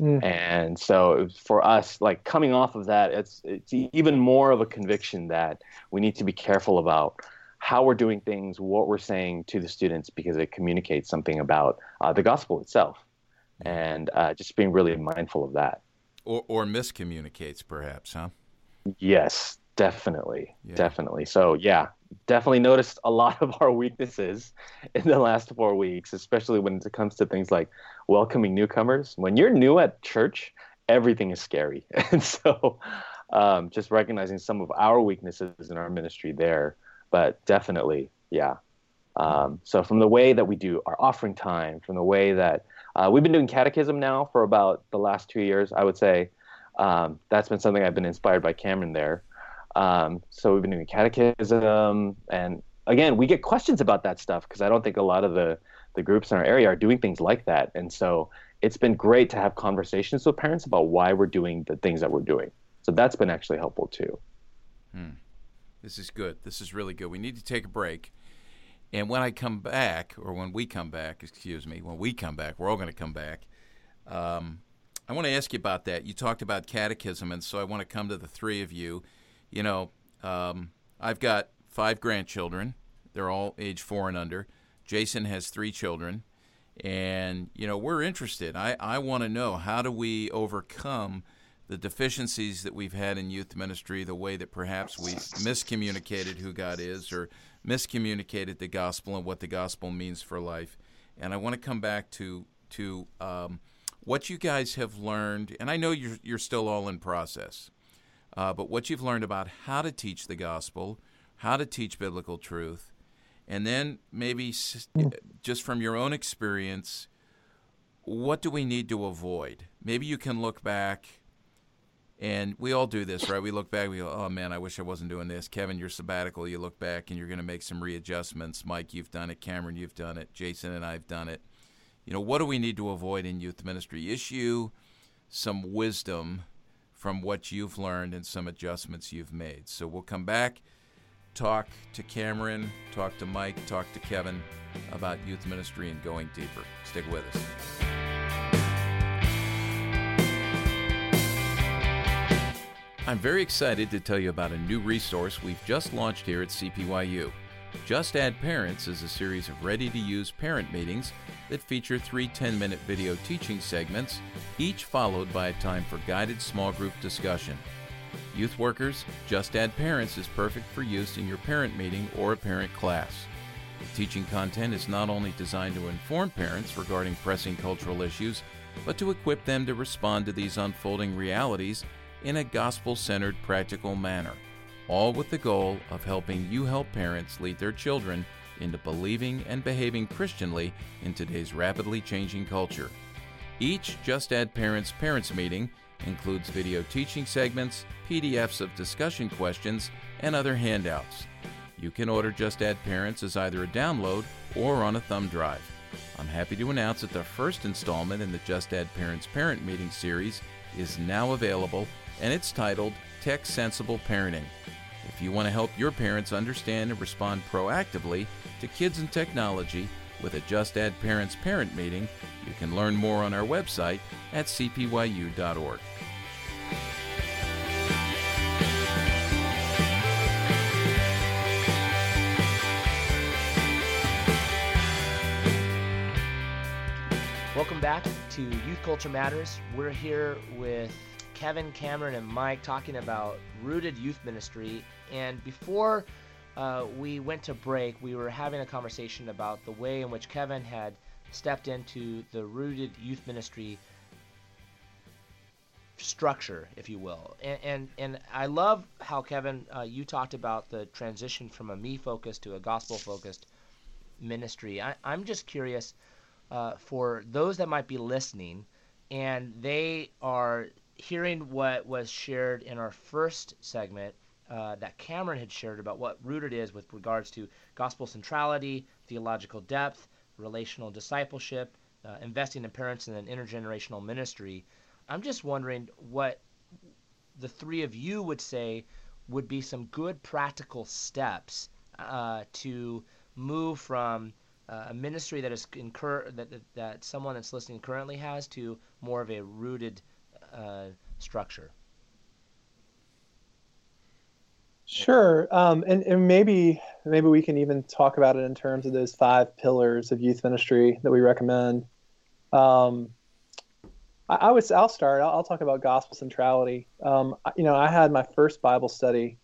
Mm. And so for us, like coming off of that, it's it's even more of a conviction that we need to be careful about how we're doing things, what we're saying to the students, because it communicates something about uh, the gospel itself, and uh, just being really mindful of that. Or, or miscommunicates, perhaps, huh? Yes, definitely, yeah. definitely. So yeah, definitely noticed a lot of our weaknesses in the last four weeks, especially when it comes to things like welcoming newcomers. When you're new at church, everything is scary, and so um, just recognizing some of our weaknesses in our ministry there. But definitely, yeah. Um, so from the way that we do our offering time, from the way that uh, we've been doing catechism now for about the last two years, I would say um, that's been something I've been inspired by Cameron there. Um, so we've been doing catechism, and again, we get questions about that stuff because I don't think a lot of the the groups in our area are doing things like that, and so it's been great to have conversations with parents about why we're doing the things that we're doing. So that's been actually helpful too. Hmm. This is good. This is really good. We need to take a break. And when I come back, or when we come back, excuse me, when we come back, we're all going to come back. Um, I want to ask you about that. You talked about catechism, and so I want to come to the three of you. You know, um, I've got five grandchildren. They're all age four and under. Jason has three children. And, you know, we're interested. I, I want to know how do we overcome the deficiencies that we've had in youth ministry, the way that perhaps we miscommunicated who God is or miscommunicated the gospel and what the gospel means for life. And I want to come back to to um, what you guys have learned, and I know you're you're still all in process, uh, but what you've learned about how to teach the gospel, how to teach biblical truth, and then maybe just from your own experience, what do we need to avoid? Maybe you can look back and we all do this, right? We look back, we go, oh man, I wish I wasn't doing this. Kevin, you're sabbatical. You look back and you're going to make some readjustments. Mike, you've done it. Cameron, you've done it. Jason and I've done it. You know, what do we need to avoid in youth ministry? Issue some wisdom from what you've learned and some adjustments you've made. So we'll come back, talk to Cameron, talk to Mike, talk to Kevin about youth ministry and going deeper. Stick with us. I'm very excited to tell you about a new resource we've just launched here at CPYU. Just Add Parents is a series of ready to use parent meetings that feature three 10 minute video teaching segments, each followed by a time for guided small group discussion. Youth workers, Just Add Parents is perfect for use in your parent meeting or a parent class. The teaching content is not only designed to inform parents regarding pressing cultural issues, but to equip them to respond to these unfolding realities in a gospel centered, practical manner, all with the goal of helping you help parents lead their children into believing and behaving Christianly in today's rapidly changing culture. Each Just Add Parents Parents meeting includes video teaching segments, PDFs of discussion questions, and other handouts. You can order Just Add Parents as either a download or on a thumb drive. I'm happy to announce that the first installment in the Just Add Parents Parent Meeting series is now available and it's titled Tech Sensible Parenting. If you want to help your parents understand and respond proactively to kids and technology with a Just Add Parents parent meeting, you can learn more on our website at cpyu.org. Welcome back to Youth Culture Matters. We're here with Kevin, Cameron, and Mike talking about Rooted Youth Ministry. And before uh, we went to break, we were having a conversation about the way in which Kevin had stepped into the Rooted Youth Ministry structure, if you will. And and, and I love how Kevin uh, you talked about the transition from a me focused to a gospel focused ministry. I, I'm just curious uh, for those that might be listening, and they are hearing what was shared in our first segment uh, that Cameron had shared about what rooted is with regards to gospel centrality, theological depth, relational discipleship, uh, investing in parents and an intergenerational ministry. I'm just wondering what the three of you would say would be some good practical steps uh, to move from uh, a ministry that is incur that, that, that someone that's listening currently has to more of a rooted uh, structure. Sure, um, and, and maybe maybe we can even talk about it in terms of those five pillars of youth ministry that we recommend. Um, I, I would I'll start. I'll, I'll, talk about gospel centrality. Um, you know, I had my first Bible study,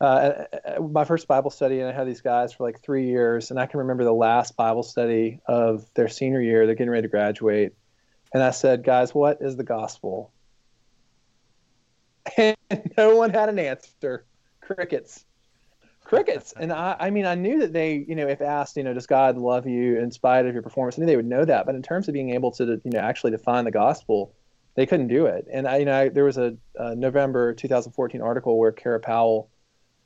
uh, my first Bible study, and I had these guys for like three years, and I can remember the last Bible study of their senior year. They're getting ready to graduate, and I said, "Guys, what is the gospel?" And no one had an answer. Crickets. crickets. And I, I mean, I knew that they, you know, if asked, you know, does God love you in spite of your performance, I knew they would know that. But in terms of being able to, you know, actually define the gospel, they couldn't do it. And I, you know, I, there was a, a, November 2014 article where Kara Powell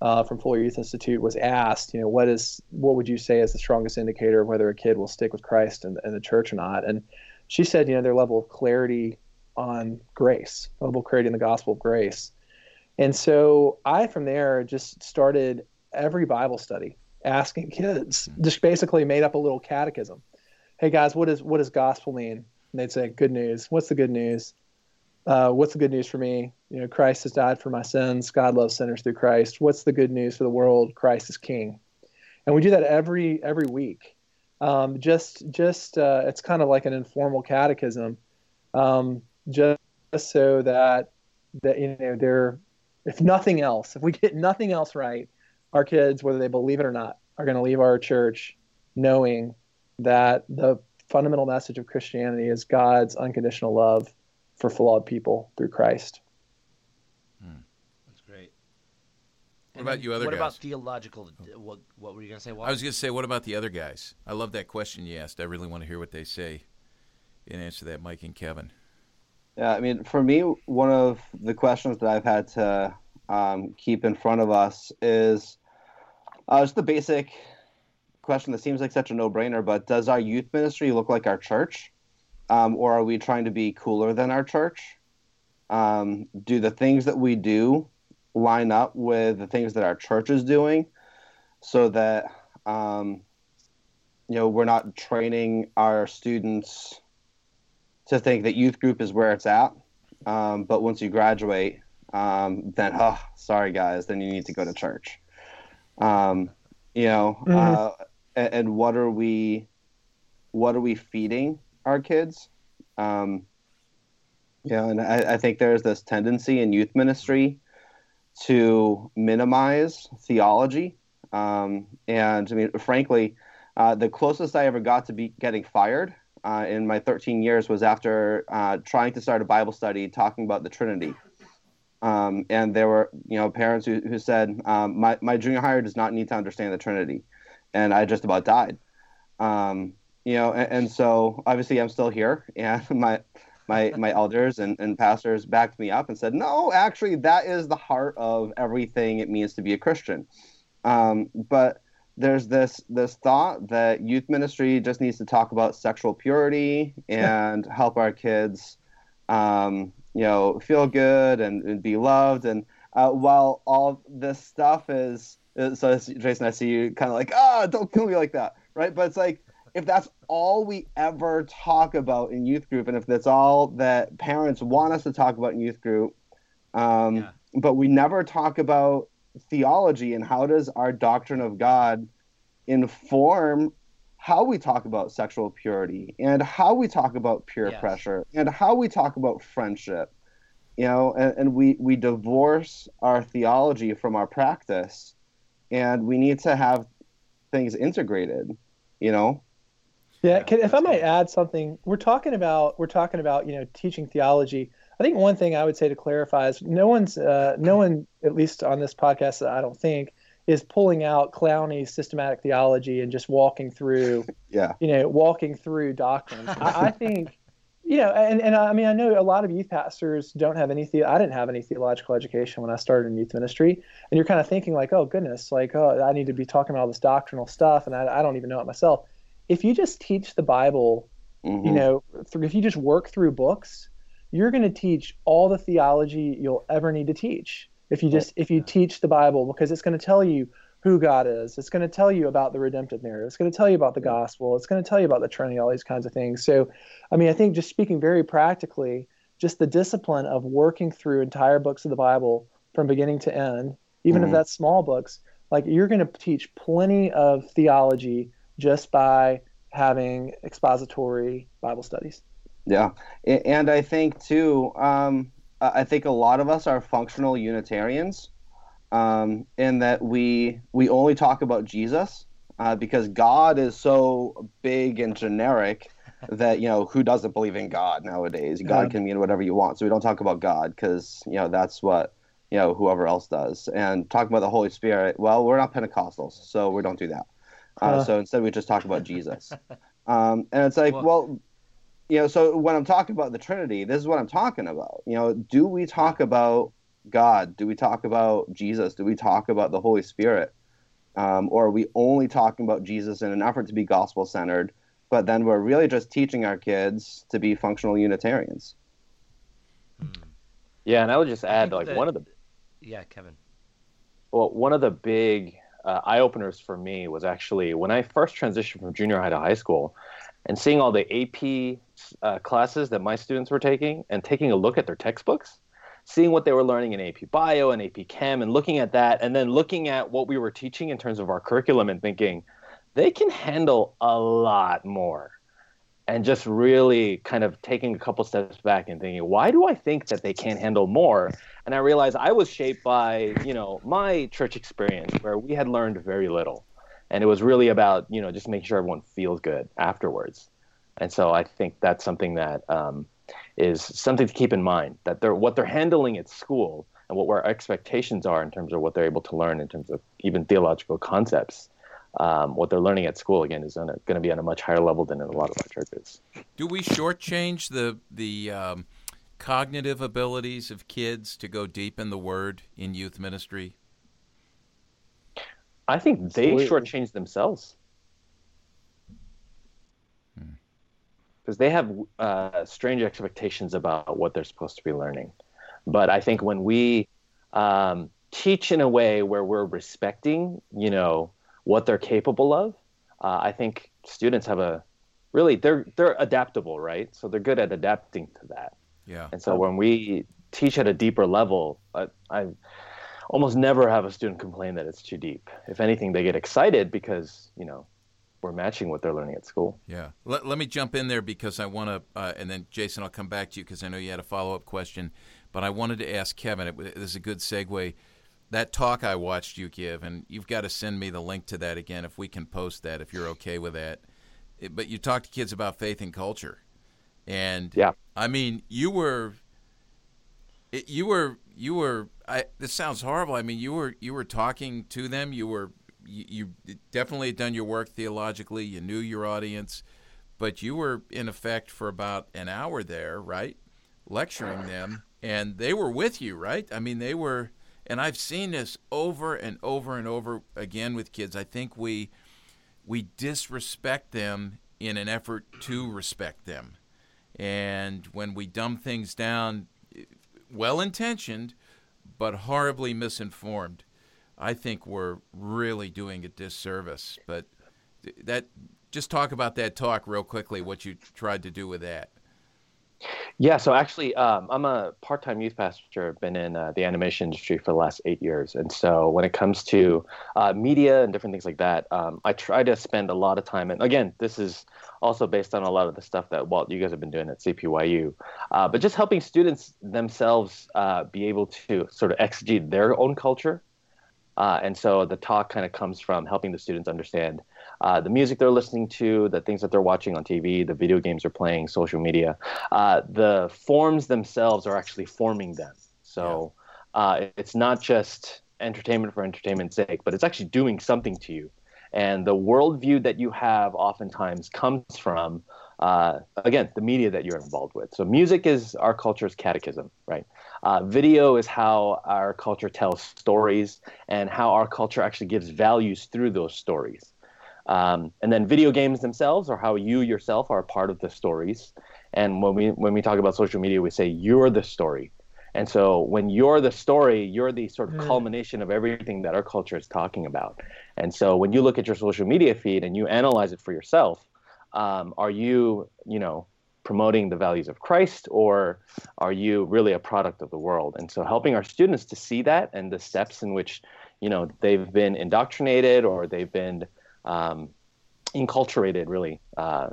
uh, from Fuller Youth Institute was asked, you know, what is, what would you say is the strongest indicator of whether a kid will stick with Christ and, and the church or not? And she said, you know, their level of clarity on grace, level of clarity in the gospel of grace. And so I, from there, just started every Bible study asking kids, just basically made up a little catechism. Hey guys, what is what does gospel mean? And they'd say, good news. What's the good news? Uh, what's the good news for me? You know, Christ has died for my sins. God loves sinners through Christ. What's the good news for the world? Christ is King. And we do that every every week. Um, just just uh, it's kind of like an informal catechism, um, just so that that you know they're if nothing else, if we get nothing else right, our kids, whether they believe it or not, are going to leave our church knowing that the fundamental message of Christianity is God's unconditional love for flawed people through Christ. Hmm. That's great. What and about you other what guys? What about theological? What, what were you going to say? I was going to say, what about the other guys? I love that question you asked. I really want to hear what they say in answer to that, Mike and Kevin. Yeah, I mean, for me, one of the questions that I've had to um, keep in front of us is uh, just the basic question that seems like such a no-brainer, but does our youth ministry look like our church, um, or are we trying to be cooler than our church? Um, do the things that we do line up with the things that our church is doing, so that um, you know we're not training our students to think that youth group is where it's at, um, but once you graduate, um, then oh, sorry guys, then you need to go to church. Um, you know, mm-hmm. uh, and, and, what are we, what are we feeding our kids? Um, yeah, and I, I think there's this tendency in youth ministry to minimize theology. Um, and I mean, frankly, uh, the closest I ever got to be getting fired uh, in my 13 years was after uh, trying to start a Bible study talking about the Trinity. Um, and there were, you know, parents who, who said, um, my, my junior higher does not need to understand the Trinity. And I just about died. Um, you know, and, and, so obviously I'm still here. And my, my, my elders and, and pastors backed me up and said, no, actually, that is the heart of everything it means to be a Christian. Um, but there's this this thought that youth ministry just needs to talk about sexual purity and help our kids um, you know feel good and, and be loved and uh, while all this stuff is, is so jason i see you kind of like ah oh, don't kill me like that right but it's like if that's all we ever talk about in youth group and if that's all that parents want us to talk about in youth group um, yeah. but we never talk about theology and how does our doctrine of God inform how we talk about sexual purity and how we talk about peer yes. pressure and how we talk about friendship you know and, and, we we divorce our theology from our practice and we need to have things integrated you know yeah can, if i might add something we're talking about we're talking about you know teaching theology I think one thing I would say to clarify is no one's, uh, no one, at least on this podcast, I don't think, is pulling out Clowney's systematic theology and just walking through, yeah, you know, walking through doctrine. I, I, think, you know, and, and I mean, I know a lot of youth pastors don't have any, the- I didn't have any theological education when I started in youth ministry. And you're kind of thinking like, oh goodness, like, oh, I need to be talking about all this doctrinal stuff. And I, I don't even know it myself. If you just teach the Bible, mm-hmm. you know, if you just work through books, you're going to teach all the theology you'll ever need to teach if you just if you teach the bible because it's going to tell you who god is. It's going to tell you about the redemptive narrative. It's going to tell you about the gospel. It's going to tell you about the trinity all these kinds of things. So i mean i think just speaking very practically just the discipline of working through entire books of the bible from beginning to end even mm-hmm. if that's small books like you're going to teach plenty of theology just by having expository bible studies yeah, and I think too. Um, I think a lot of us are functional Unitarians, um, in that we we only talk about Jesus uh, because God is so big and generic that you know who doesn't believe in God nowadays. God can mean whatever you want, so we don't talk about God because you know that's what you know, whoever else does. And talking about the Holy Spirit, well, we're not Pentecostals, so we don't do that. Uh, uh. So instead, we just talk about Jesus. Um, and it's like, well, well, you know, so when I'm talking about the Trinity, this is what I'm talking about. You know, do we talk about God? Do we talk about Jesus? Do we talk about the Holy Spirit? Um, or are we only talking about Jesus in an effort to be gospel centered? But then we're really just teaching our kids to be functional Unitarians. Yeah, and I would just add, like, one of the yeah, Kevin. Well, one of the big uh, eye openers for me was actually when I first transitioned from junior high to high school and seeing all the AP uh, classes that my students were taking and taking a look at their textbooks, seeing what they were learning in AP Bio and AP Chem and looking at that, and then looking at what we were teaching in terms of our curriculum and thinking, they can handle a lot more and just really kind of taking a couple steps back and thinking, why do I think that they can't handle more? And I realized I was shaped by, you know, my church experience where we had learned very little. And it was really about, you know, just making sure everyone feels good afterwards. And so I think that's something that um, is something to keep in mind that they're what they're handling at school and what our expectations are in terms of what they're able to learn in terms of even theological concepts um, what they're learning at school again is going to be on a much higher level than in a lot of our churches. Do we shortchange the the um, cognitive abilities of kids to go deep in the Word in youth ministry? I think they shortchange themselves because they have uh, strange expectations about what they're supposed to be learning. But I think when we um, teach in a way where we're respecting, you know, what they're capable of, uh, I think students have a really they're they're adaptable, right? So they're good at adapting to that. Yeah. And so when we teach at a deeper level, I, I almost never have a student complain that it's too deep. If anything, they get excited because you know we're matching what they're learning at school. Yeah. Let, let me jump in there because I want to, uh, and then Jason, I'll come back to you because I know you had a follow up question. But I wanted to ask Kevin, it, this is a good segue that talk I watched you give, and you've got to send me the link to that again if we can post that, if you're okay with that. It, but you talk to kids about faith and culture, and yeah, I mean, you were, it, you were, you were. I, this sounds horrible. I mean, you were, you were talking to them. You were, you, you definitely had done your work theologically. You knew your audience, but you were in effect for about an hour there, right, lecturing them, and they were with you, right? I mean, they were and I've seen this over and over and over again with kids. I think we we disrespect them in an effort to respect them. And when we dumb things down, well intentioned, but horribly misinformed, I think we're really doing a disservice. But that just talk about that talk real quickly, what you tried to do with that. Yeah, so actually, um, I'm a part-time youth pastor. I've been in uh, the animation industry for the last eight years, and so when it comes to uh, media and different things like that, um, I try to spend a lot of time. And again, this is also based on a lot of the stuff that Walt, you guys have been doing at CPYU, uh, but just helping students themselves uh, be able to sort of exegete their own culture. Uh, and so the talk kind of comes from helping the students understand uh, the music they're listening to, the things that they're watching on TV, the video games they're playing, social media. Uh, the forms themselves are actually forming them. So uh, it's not just entertainment for entertainment's sake, but it's actually doing something to you. And the worldview that you have oftentimes comes from, uh, again, the media that you're involved with. So music is our culture's catechism, right? Uh, video is how our culture tells stories and how our culture actually gives values through those stories. Um, and then video games themselves are how you yourself are a part of the stories. And when we when we talk about social media, we say you're the story. And so when you're the story, you're the sort of mm. culmination of everything that our culture is talking about. And so when you look at your social media feed and you analyze it for yourself, um, are you, you know, promoting the values of Christ or are you really a product of the world? And so helping our students to see that and the steps in which, you know, they've been indoctrinated or they've been um, enculturated, really. Uh,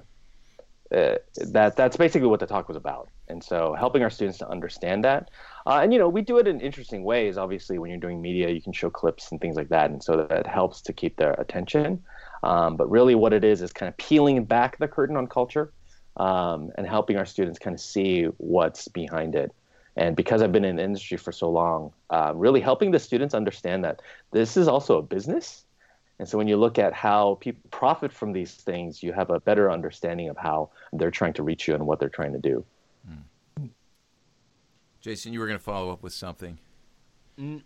uh, that that's basically what the talk was about, and so helping our students to understand that, uh, and you know we do it in interesting ways. Obviously, when you're doing media, you can show clips and things like that, and so that helps to keep their attention. Um, but really, what it is is kind of peeling back the curtain on culture um, and helping our students kind of see what's behind it. And because I've been in the industry for so long, uh, really helping the students understand that this is also a business. And so when you look at how people profit from these things, you have a better understanding of how they're trying to reach you and what they're trying to do. Hmm. Jason, you were going to follow up with something.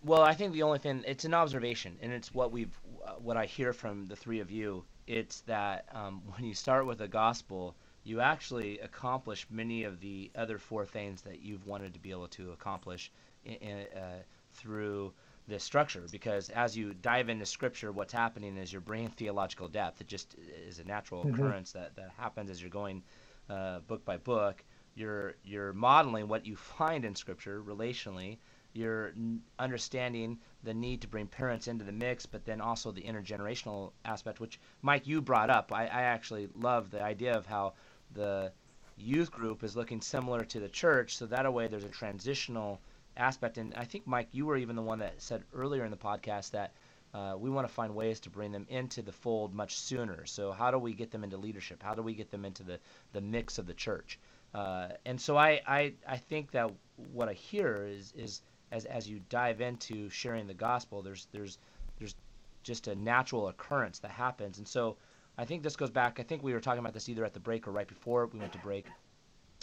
Well, I think the only thing it's an observation, and it's what we've uh, what I hear from the three of you. It's that um, when you start with the gospel, you actually accomplish many of the other four things that you've wanted to be able to accomplish in, in, uh, through this structure. Because as you dive into Scripture, what's happening is you're bringing theological depth. It just is a natural mm-hmm. occurrence that, that happens as you're going uh, book by book. You're you're modeling what you find in Scripture relationally you're understanding the need to bring parents into the mix, but then also the intergenerational aspect, which Mike you brought up. I, I actually love the idea of how the youth group is looking similar to the church, so that way there's a transitional aspect. And I think Mike, you were even the one that said earlier in the podcast that uh, we want to find ways to bring them into the fold much sooner. So how do we get them into leadership? How do we get them into the the mix of the church? Uh, and so I, I I think that what I hear is is as as you dive into sharing the gospel, there's there's there's just a natural occurrence that happens. And so I think this goes back. I think we were talking about this either at the break or right before we went to break.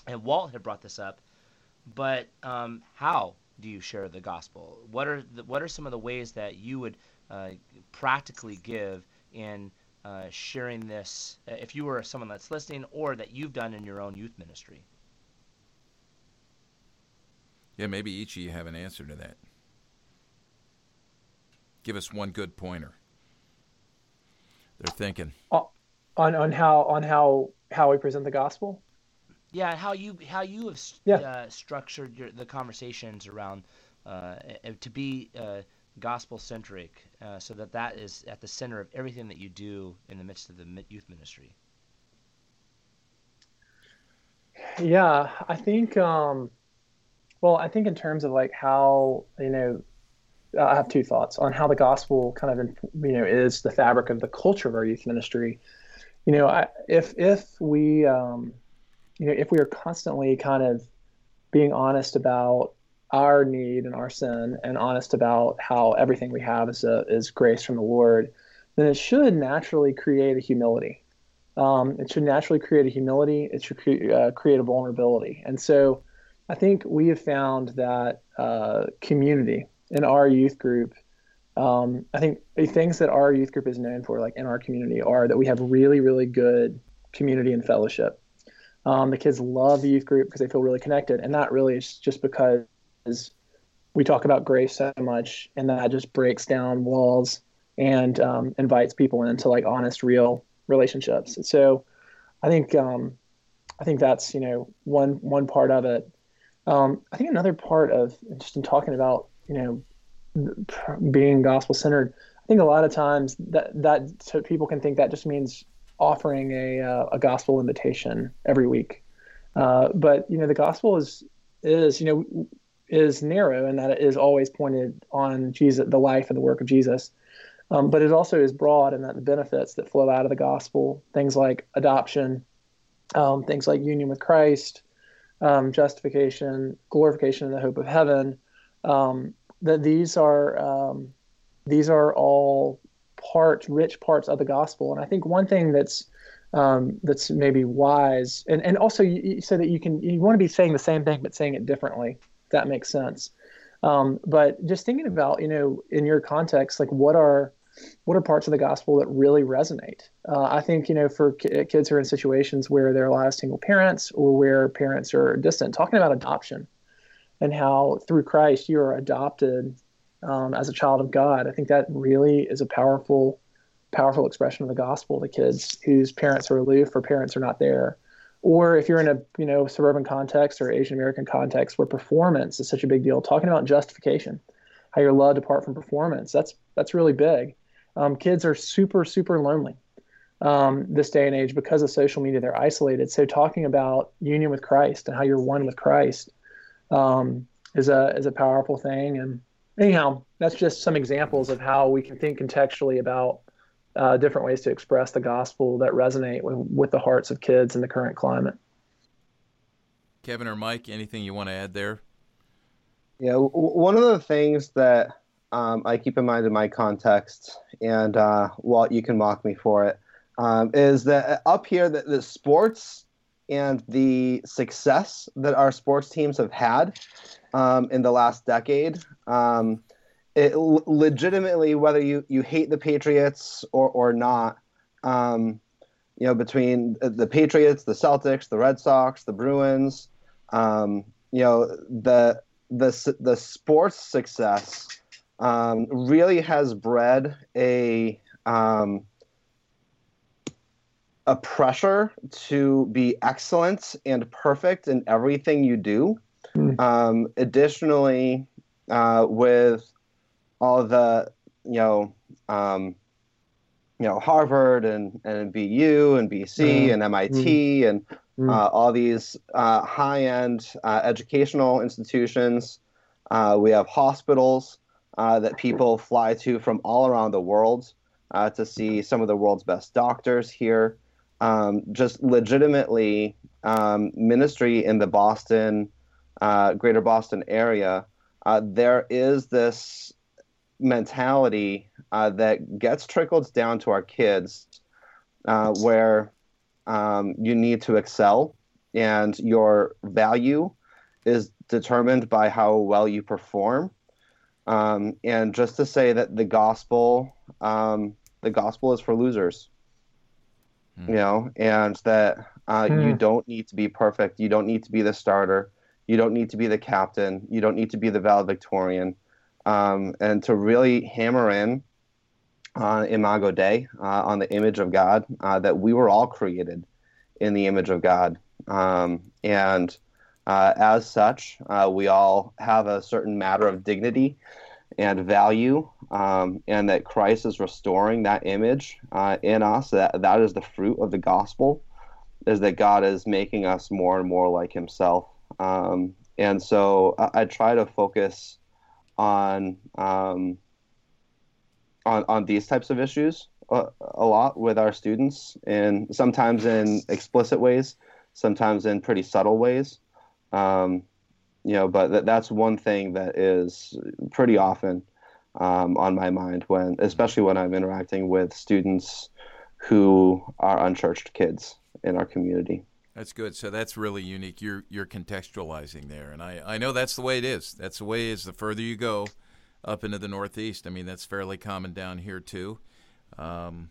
And Walt had brought this up, but um, how do you share the gospel? What are the, what are some of the ways that you would uh, practically give in uh, sharing this? If you were someone that's listening, or that you've done in your own youth ministry. Yeah, maybe each of you have an answer to that. Give us one good pointer. They're thinking on on how on how how we present the gospel. Yeah, how you how you have yeah. uh, structured your, the conversations around uh, to be uh, gospel centric, uh, so that that is at the center of everything that you do in the midst of the youth ministry. Yeah, I think um, well, I think in terms of like how you know, I have two thoughts on how the gospel kind of you know is the fabric of the culture of our youth ministry. You know, I, if if we um, you know if we are constantly kind of being honest about our need and our sin and honest about how everything we have is a, is grace from the Lord, then it should naturally create a humility. Um, it should naturally create a humility. It should cre- uh, create a vulnerability. And so, I think we have found that uh, community in our youth group. Um, I think the things that our youth group is known for, like in our community, are that we have really, really good community and fellowship. Um, the kids love the youth group because they feel really connected, and that really is just because we talk about grace so much, and that just breaks down walls and um, invites people into like honest, real relationships. So, I think um, I think that's you know one one part of it. Um, I think another part of just in talking about you know being gospel centered, I think a lot of times that that so people can think that just means offering a uh, a gospel invitation every week, uh, but you know the gospel is is you know is narrow in that it is always pointed on Jesus, the life and the work of Jesus. Um, but it also is broad in that the benefits that flow out of the gospel, things like adoption, um, things like union with Christ, um, justification, glorification, and the hope of heaven. Um, that these are um, these are all parts, rich parts of the gospel. And I think one thing that's um, that's maybe wise, and and also you, you say that you can you want to be saying the same thing but saying it differently. that makes sense. Um, but just thinking about you know in your context, like what are what are parts of the gospel that really resonate? Uh, I think, you know, for k- kids who are in situations where they're a lot of single parents or where parents are distant, talking about adoption and how through Christ you are adopted um, as a child of God, I think that really is a powerful, powerful expression of the gospel to kids whose parents are aloof or parents are not there. Or if you're in a you know suburban context or Asian American context where performance is such a big deal, talking about justification, how you're loved apart from performance, that's that's really big. Um, kids are super, super lonely um, this day and age because of social media. They're isolated. So talking about union with Christ and how you're one with Christ um, is a is a powerful thing. And anyhow, that's just some examples of how we can think contextually about uh, different ways to express the gospel that resonate with, with the hearts of kids in the current climate. Kevin or Mike, anything you want to add there? Yeah, w- one of the things that um, I keep in mind in my context, and uh, Walt, you can mock me for it, um, is that up here that the sports and the success that our sports teams have had um, in the last decade. Um, it legitimately, whether you, you hate the Patriots or, or not, um, you know, between the Patriots, the Celtics, the Red Sox, the Bruins, um, you know, the the the sports success um, really has bred a um, a pressure to be excellent and perfect in everything you do. Mm. Um, additionally, uh, with all the you know um, you know Harvard and and BU and BC mm. and MIT mm. and mm. uh, all these uh, high end uh, educational institutions. Uh, we have hospitals uh, that people fly to from all around the world to see some of the world's best doctors here. Um, just legitimately um, ministry in the Boston, uh, greater Boston area, uh, there is this mentality uh, that gets trickled down to our kids uh, where um, you need to excel and your value is determined by how well you perform. Um, and just to say that the gospel, um, the gospel is for losers mm. you know, and that uh, mm. you don't need to be perfect. You don't need to be the starter. You don't need to be the captain. You don't need to be the valedictorian. Um, and to really hammer in on Imago Dei, uh, on the image of God, uh, that we were all created in the image of God. Um, and uh, as such, uh, we all have a certain matter of dignity and value, um, and that Christ is restoring that image uh, in us. That that is the fruit of the gospel, is that God is making us more and more like Himself. Um, and so I, I, try to focus on um, on on these types of issues a, a lot with our students, and sometimes in explicit ways, sometimes in pretty subtle ways. Um, you know, but th- that's one thing that is pretty often um, on my mind when, especially when I'm interacting with students who are unchurched kids in our community. That's good. So that's really unique. You're you're contextualizing there, and I, I know that's the way it is. That's the way it is. The further you go up into the Northeast, I mean that's fairly common down here too, um,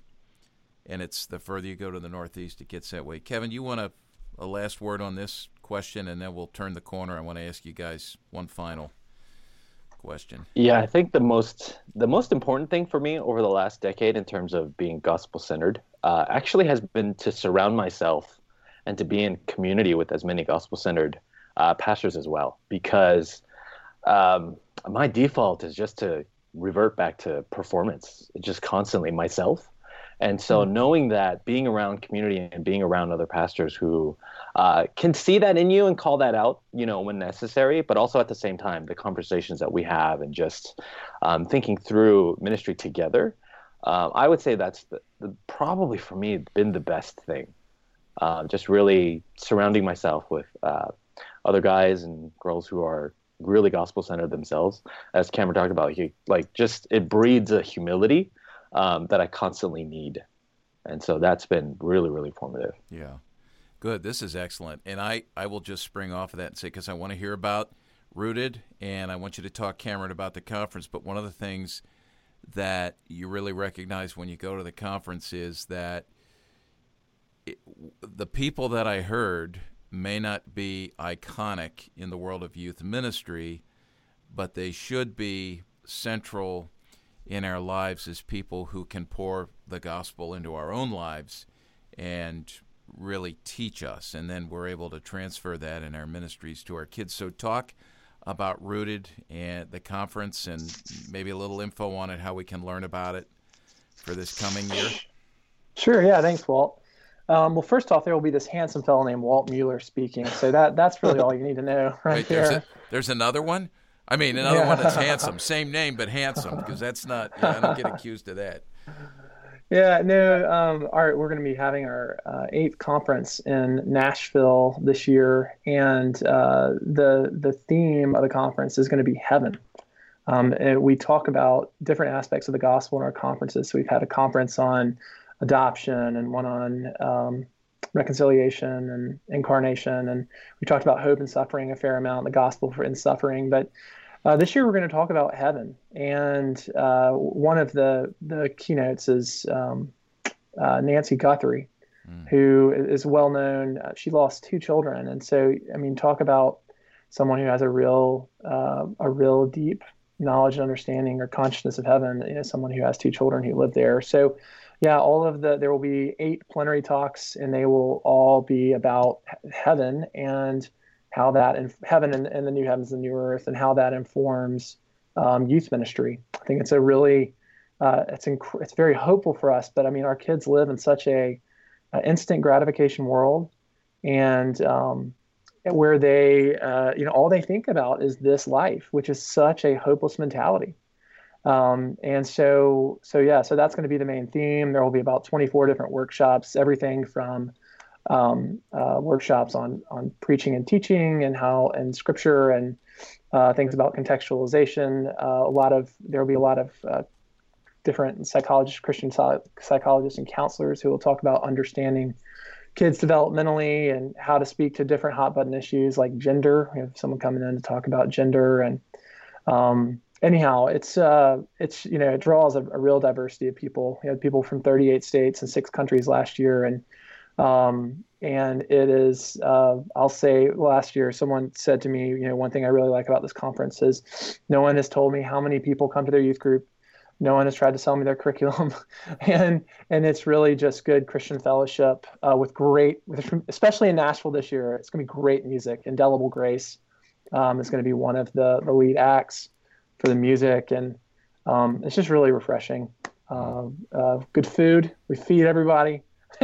and it's the further you go to the Northeast, it gets that way. Kevin, you want a, a last word on this question, and then we'll turn the corner. I want to ask you guys one final question. Yeah, I think the most the most important thing for me over the last decade in terms of being gospel centered uh, actually has been to surround myself and to be in community with as many gospel centered uh, pastors as well, because um, my default is just to revert back to performance, just constantly myself. And so, mm-hmm. knowing that being around community and being around other pastors who uh, can see that in you and call that out, you know, when necessary, but also at the same time, the conversations that we have and just um, thinking through ministry together, uh, I would say that's the, the, probably for me been the best thing. Uh, just really surrounding myself with uh, other guys and girls who are really gospel centered themselves. As Cameron talked about, he, like just it breeds a humility um, that I constantly need. And so that's been really, really formative. Yeah. Good. This is excellent. And I, I will just spring off of that and say, because I want to hear about Rooted and I want you to talk, Cameron, about the conference. But one of the things that you really recognize when you go to the conference is that it, the people that I heard may not be iconic in the world of youth ministry, but they should be central in our lives as people who can pour the gospel into our own lives and really teach us. And then we're able to transfer that in our ministries to our kids. So, talk about Rooted and the conference and maybe a little info on it, how we can learn about it for this coming year. Sure. Yeah. Thanks, Walt. Um, well, first off, there will be this handsome fellow named Walt Mueller speaking. So that that's really all you need to know right Wait, there. There's, a, there's another one. I mean, another yeah. one that's handsome, same name but handsome, because that's not. Yeah, I don't get accused of that. Yeah, no. Um, our, we're going to be having our uh, eighth conference in Nashville this year, and uh, the the theme of the conference is going to be heaven. Um, we talk about different aspects of the gospel in our conferences. So we've had a conference on adoption and one on um, reconciliation and incarnation, and we talked about hope and suffering a fair amount, the gospel for in suffering. But uh, this year we're going to talk about heaven, and uh, one of the the keynotes is um, uh, Nancy Guthrie, mm. who is well known. Uh, she lost two children, and so I mean, talk about someone who has a real uh, a real deep knowledge and understanding or consciousness of heaven. You know, someone who has two children who live there. So, yeah, all of the there will be eight plenary talks, and they will all be about heaven and how that in heaven and, and, the new heavens and new earth, and how that informs um, youth ministry. I think it's a really uh, it's inc- it's very hopeful for us. But I mean, our kids live in such a, a instant gratification world, and um, where they, uh, you know, all they think about is this life, which is such a hopeless mentality. Um, and so, so yeah, so that's going to be the main theme. There will be about 24 different workshops, everything from um, uh, workshops on on preaching and teaching and how and scripture and uh, things about contextualization. Uh, a lot of there will be a lot of uh, different psychologists, Christian psychologists, and counselors who will talk about understanding kids developmentally and how to speak to different hot button issues like gender. We have someone coming in to talk about gender and um, anyhow, it's uh, it's you know it draws a, a, real diversity of people. We had people from 38 states and six countries last year, and um, and it is uh, I'll say last year someone said to me, you know, one thing I really like about this conference is no one has told me how many people come to their youth group no one has tried to sell me their curriculum, and and it's really just good Christian fellowship uh, with great, especially in Nashville this year. It's going to be great music. Indelible Grace um, is going to be one of the the lead acts for the music, and um, it's just really refreshing. Uh, uh, good food. We feed everybody.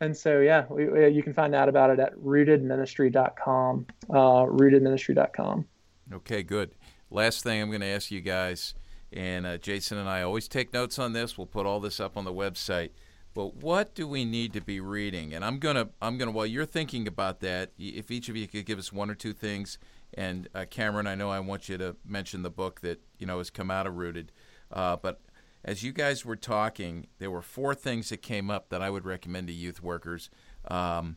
and so yeah, we, we, you can find out about it at rootedministry.com. Uh, rootedministry.com. Okay, good. Last thing I'm going to ask you guys and uh, Jason and I always take notes on this. We'll put all this up on the website. But what do we need to be reading? And I'm gonna, I'm gonna. While you're thinking about that, if each of you could give us one or two things, and uh, Cameron, I know I want you to mention the book that you know has come out of Rooted. Uh, but as you guys were talking, there were four things that came up that I would recommend to youth workers. Um,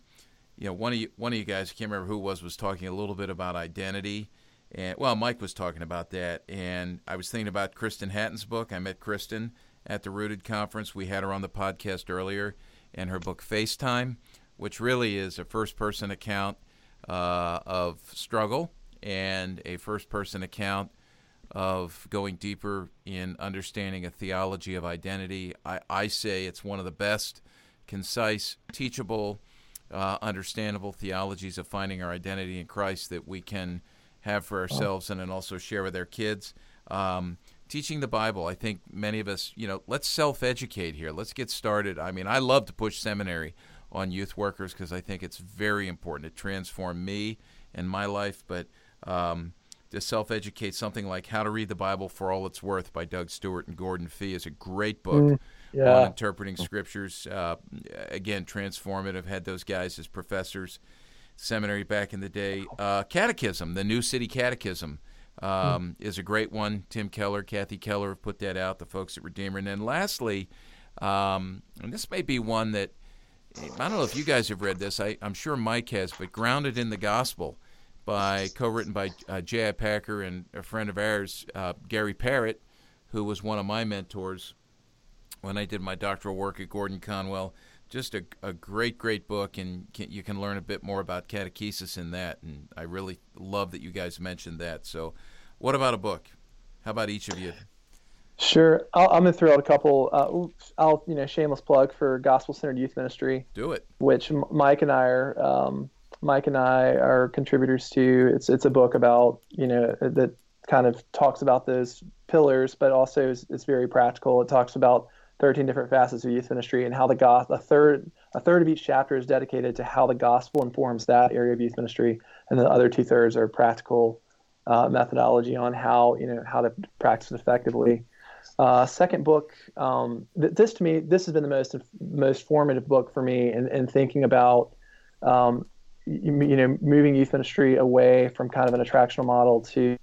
you know, one of you, one of you guys, I can't remember who was, was talking a little bit about identity and well, Mike was talking about that, and I was thinking about Kristen Hatton's book. I met Kristen at the Rooted conference. We had her on the podcast earlier, and her book FaceTime, which really is a first-person account uh, of struggle and a first-person account of going deeper in understanding a theology of identity. I, I say it's one of the best, concise, teachable, uh, understandable theologies of finding our identity in Christ that we can have for ourselves and then also share with our kids. Um, teaching the Bible, I think many of us, you know, let's self educate here. Let's get started. I mean, I love to push seminary on youth workers because I think it's very important to transform me and my life. But um, to self educate, something like How to Read the Bible for All It's Worth by Doug Stuart and Gordon Fee is a great book. Mm, yeah. On interpreting scriptures, uh, again, transformative. Had those guys as professors seminary back in the day. Uh, Catechism, the New City Catechism, um, hmm. is a great one. Tim Keller, Kathy Keller have put that out, the folks at Redeemer. And then lastly, um, and this may be one that I don't know if you guys have read this. I, am sure Mike has, but Grounded in the Gospel by co-written by uh, J.I. Packer and a friend of ours, uh, Gary Parrett, who was one of my mentors when I did my doctoral work at Gordon Conwell just a, a great, great book, and can, you can learn a bit more about catechesis in that. And I really love that you guys mentioned that. So, what about a book? How about each of you? Sure, i am gonna throw out a couple. Uh, I'll you know shameless plug for Gospel Centered Youth Ministry. Do it. Which Mike and I are. Um, Mike and I are contributors to. It's it's a book about you know that kind of talks about those pillars, but also is, is very practical. It talks about 13 different facets of youth ministry and how the gospel a third a third of each chapter is dedicated to how the gospel informs that area of youth ministry and the other two thirds are practical uh, methodology on how you know how to practice it effectively Uh, second book, um, th- this to me, this has been the most most formative book for me in, in thinking about, um, you, know, moving youth ministry away from kind of an attractional model to,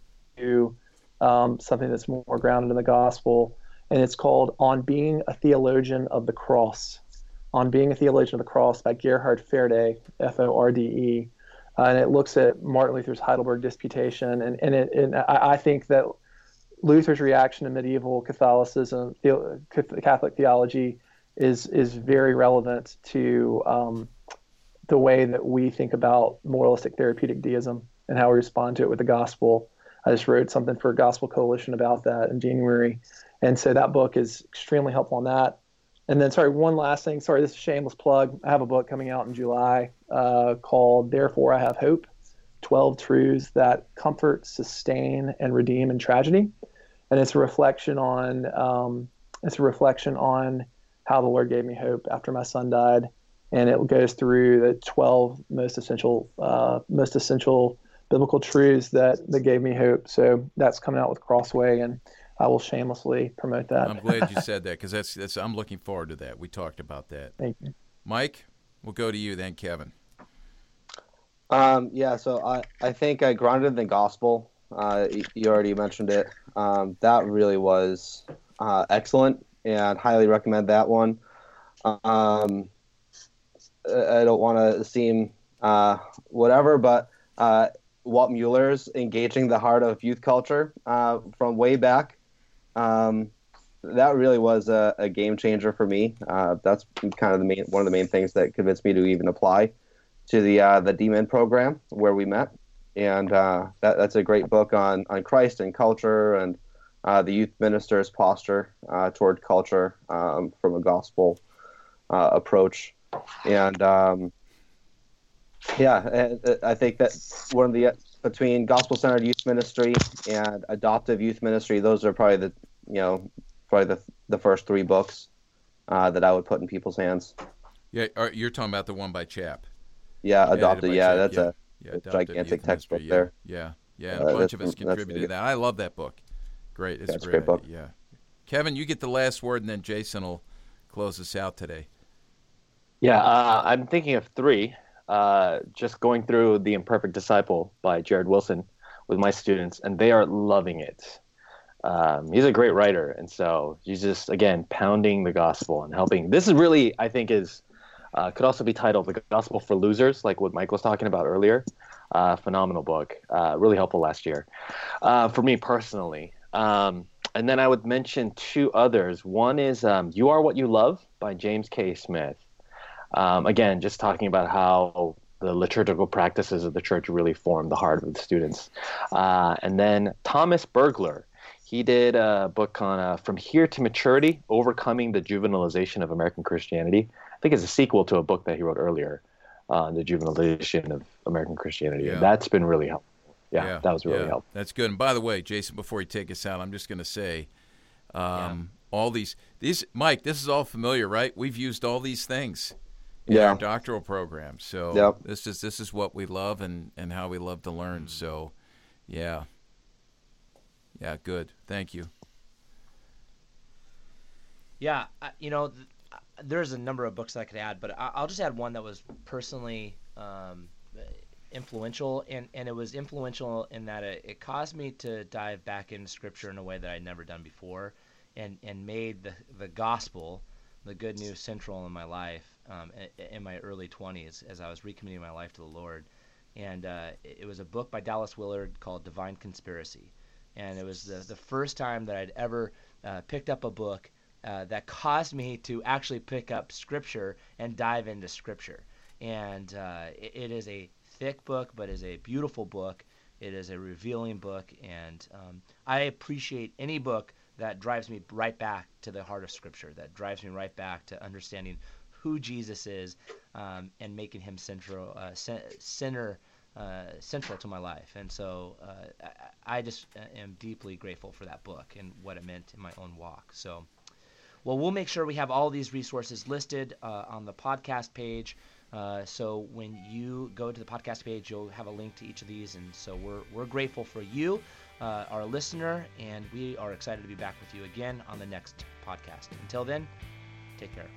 um, something that's more grounded in the gospel. And it's called "On Being a Theologian of the Cross." On Being a Theologian of the Cross by Gerhard Forde, F O R D E. Uh, and it looks at Martin Luther's Heidelberg Disputation. And, and, it, and I, I think that Luther's reaction to medieval Catholicism, the, Catholic theology, is is very relevant to um, the way that we think about moralistic therapeutic deism and how we respond to it with the gospel. I just wrote something for Gospel Coalition about that in January, and so that book is extremely helpful on that. And then, sorry, one last thing. Sorry, this is a shameless plug. I have a book coming out in July uh, called "Therefore I Have Hope: 12 Truths That Comfort, Sustain, and Redeem in Tragedy." and it's a reflection on um, it's a reflection on how the Lord gave me hope after my son died, and it goes through the twelve most essential uh, most essential biblical truths that that gave me hope. So that's coming out with Crossway, and I will shamelessly promote that. I'm glad you said that because that's that's I'm looking forward to that. We talked about that. Thank you, Mike. We'll go to you then, Kevin. Um, yeah, so I, I think I grounded in the gospel uh, you already mentioned it. Um, that really was uh, excellent, and highly recommend that one. Um, I don't want to seem uh, whatever, but uh, Walt Mueller's engaging the heart of youth culture uh, from way back. Um, that really was a, a, game changer for me. Uh, that's kind of the main one of the main things that convinced me to even apply to the the DMin program where we met and uh, that, that's a great book on on Christ and culture and uh, the youth minister's posture uh, toward culture um, from a gospel uh, approach, and um, yeah, I think that one of the between gospel centered youth ministry and adoptive youth ministry, those are probably the you know probably the the first three books uh, that I would put in people's hands. Yeah, you're talking about the one by Chap. Yeah, adopted. Yeah, Chap, that's yeah. a yeah, gigantic textbook yeah, there. Yeah, yeah, uh, a bunch of us contributed to that. I love that book. Great, it's that's a great, great book. Yeah, Kevin, you get the last word, and then Jason will close us out today. Yeah, uh, I'm thinking of three. Uh, just going through The Imperfect Disciple by Jared Wilson with my students, and they are loving it. Um, he's a great writer, and so he's just again pounding the gospel and helping. This is really, I think, is uh, could also be titled The Gospel for Losers, like what Mike was talking about earlier. Uh, phenomenal book, uh, really helpful last year uh, for me personally. Um, and then I would mention two others. One is um, You Are What You Love by James K. Smith. Um, again, just talking about how the liturgical practices of the church really form the heart of the students. Uh, and then Thomas Bergler. He did a book on uh, From Here to Maturity Overcoming the Juvenilization of American Christianity I think it's a sequel to a book that he wrote earlier on uh, the juvenilization of American Christianity. Yeah. that's been really helpful. Yeah, yeah, that was really yeah. helpful. That's good. And by the way, Jason, before you take us out, I'm just going to say, um, all these these Mike, this is all familiar, right? We've used all these things in yeah. our doctoral program. So yep. this is this is what we love and and how we love to learn. So, yeah, yeah, good. Thank you. Yeah, you know, there's a number of books I could add, but I'll just add one that was personally um, influential, and, and it was influential in that it, it caused me to dive back into Scripture in a way that I'd never done before, and and made the the gospel, the good news, central in my life um, in my early 20s as I was recommitting my life to the Lord, and uh, it was a book by Dallas Willard called Divine Conspiracy, and it was the the first time that I'd ever uh, picked up a book uh, that caused me to actually pick up scripture and dive into scripture. And uh, it, it is a thick book, but is a beautiful book. It is a revealing book, and um, I appreciate any book that drives me right back to the heart of Scripture, that drives me right back to understanding who Jesus is um, and making him central, uh, center, uh, central to my life. And so uh, I, just uh, am deeply grateful for that book and what it meant in my own walk. So well, we'll make sure we have all these resources listed uh, on the podcast page. Uh, so when you go to the podcast page, you'll have a link to each of these, and so we're we're grateful for you. uh, our listener, and we are excited to be back with you again on the next podcast. Until then, take care.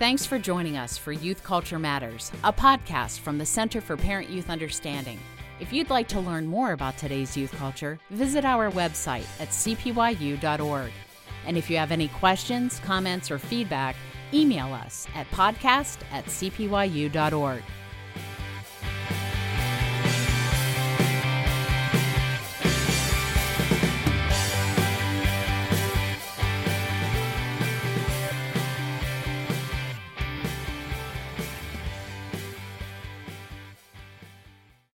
Thanks for joining us for Youth Culture Matters, a podcast from the Center for Parent Youth Understanding. If you'd like to learn more about today's youth culture, visit our website at cpyu.org. And if you have any questions, comments, or feedback, email us at podcast at cpyu.org.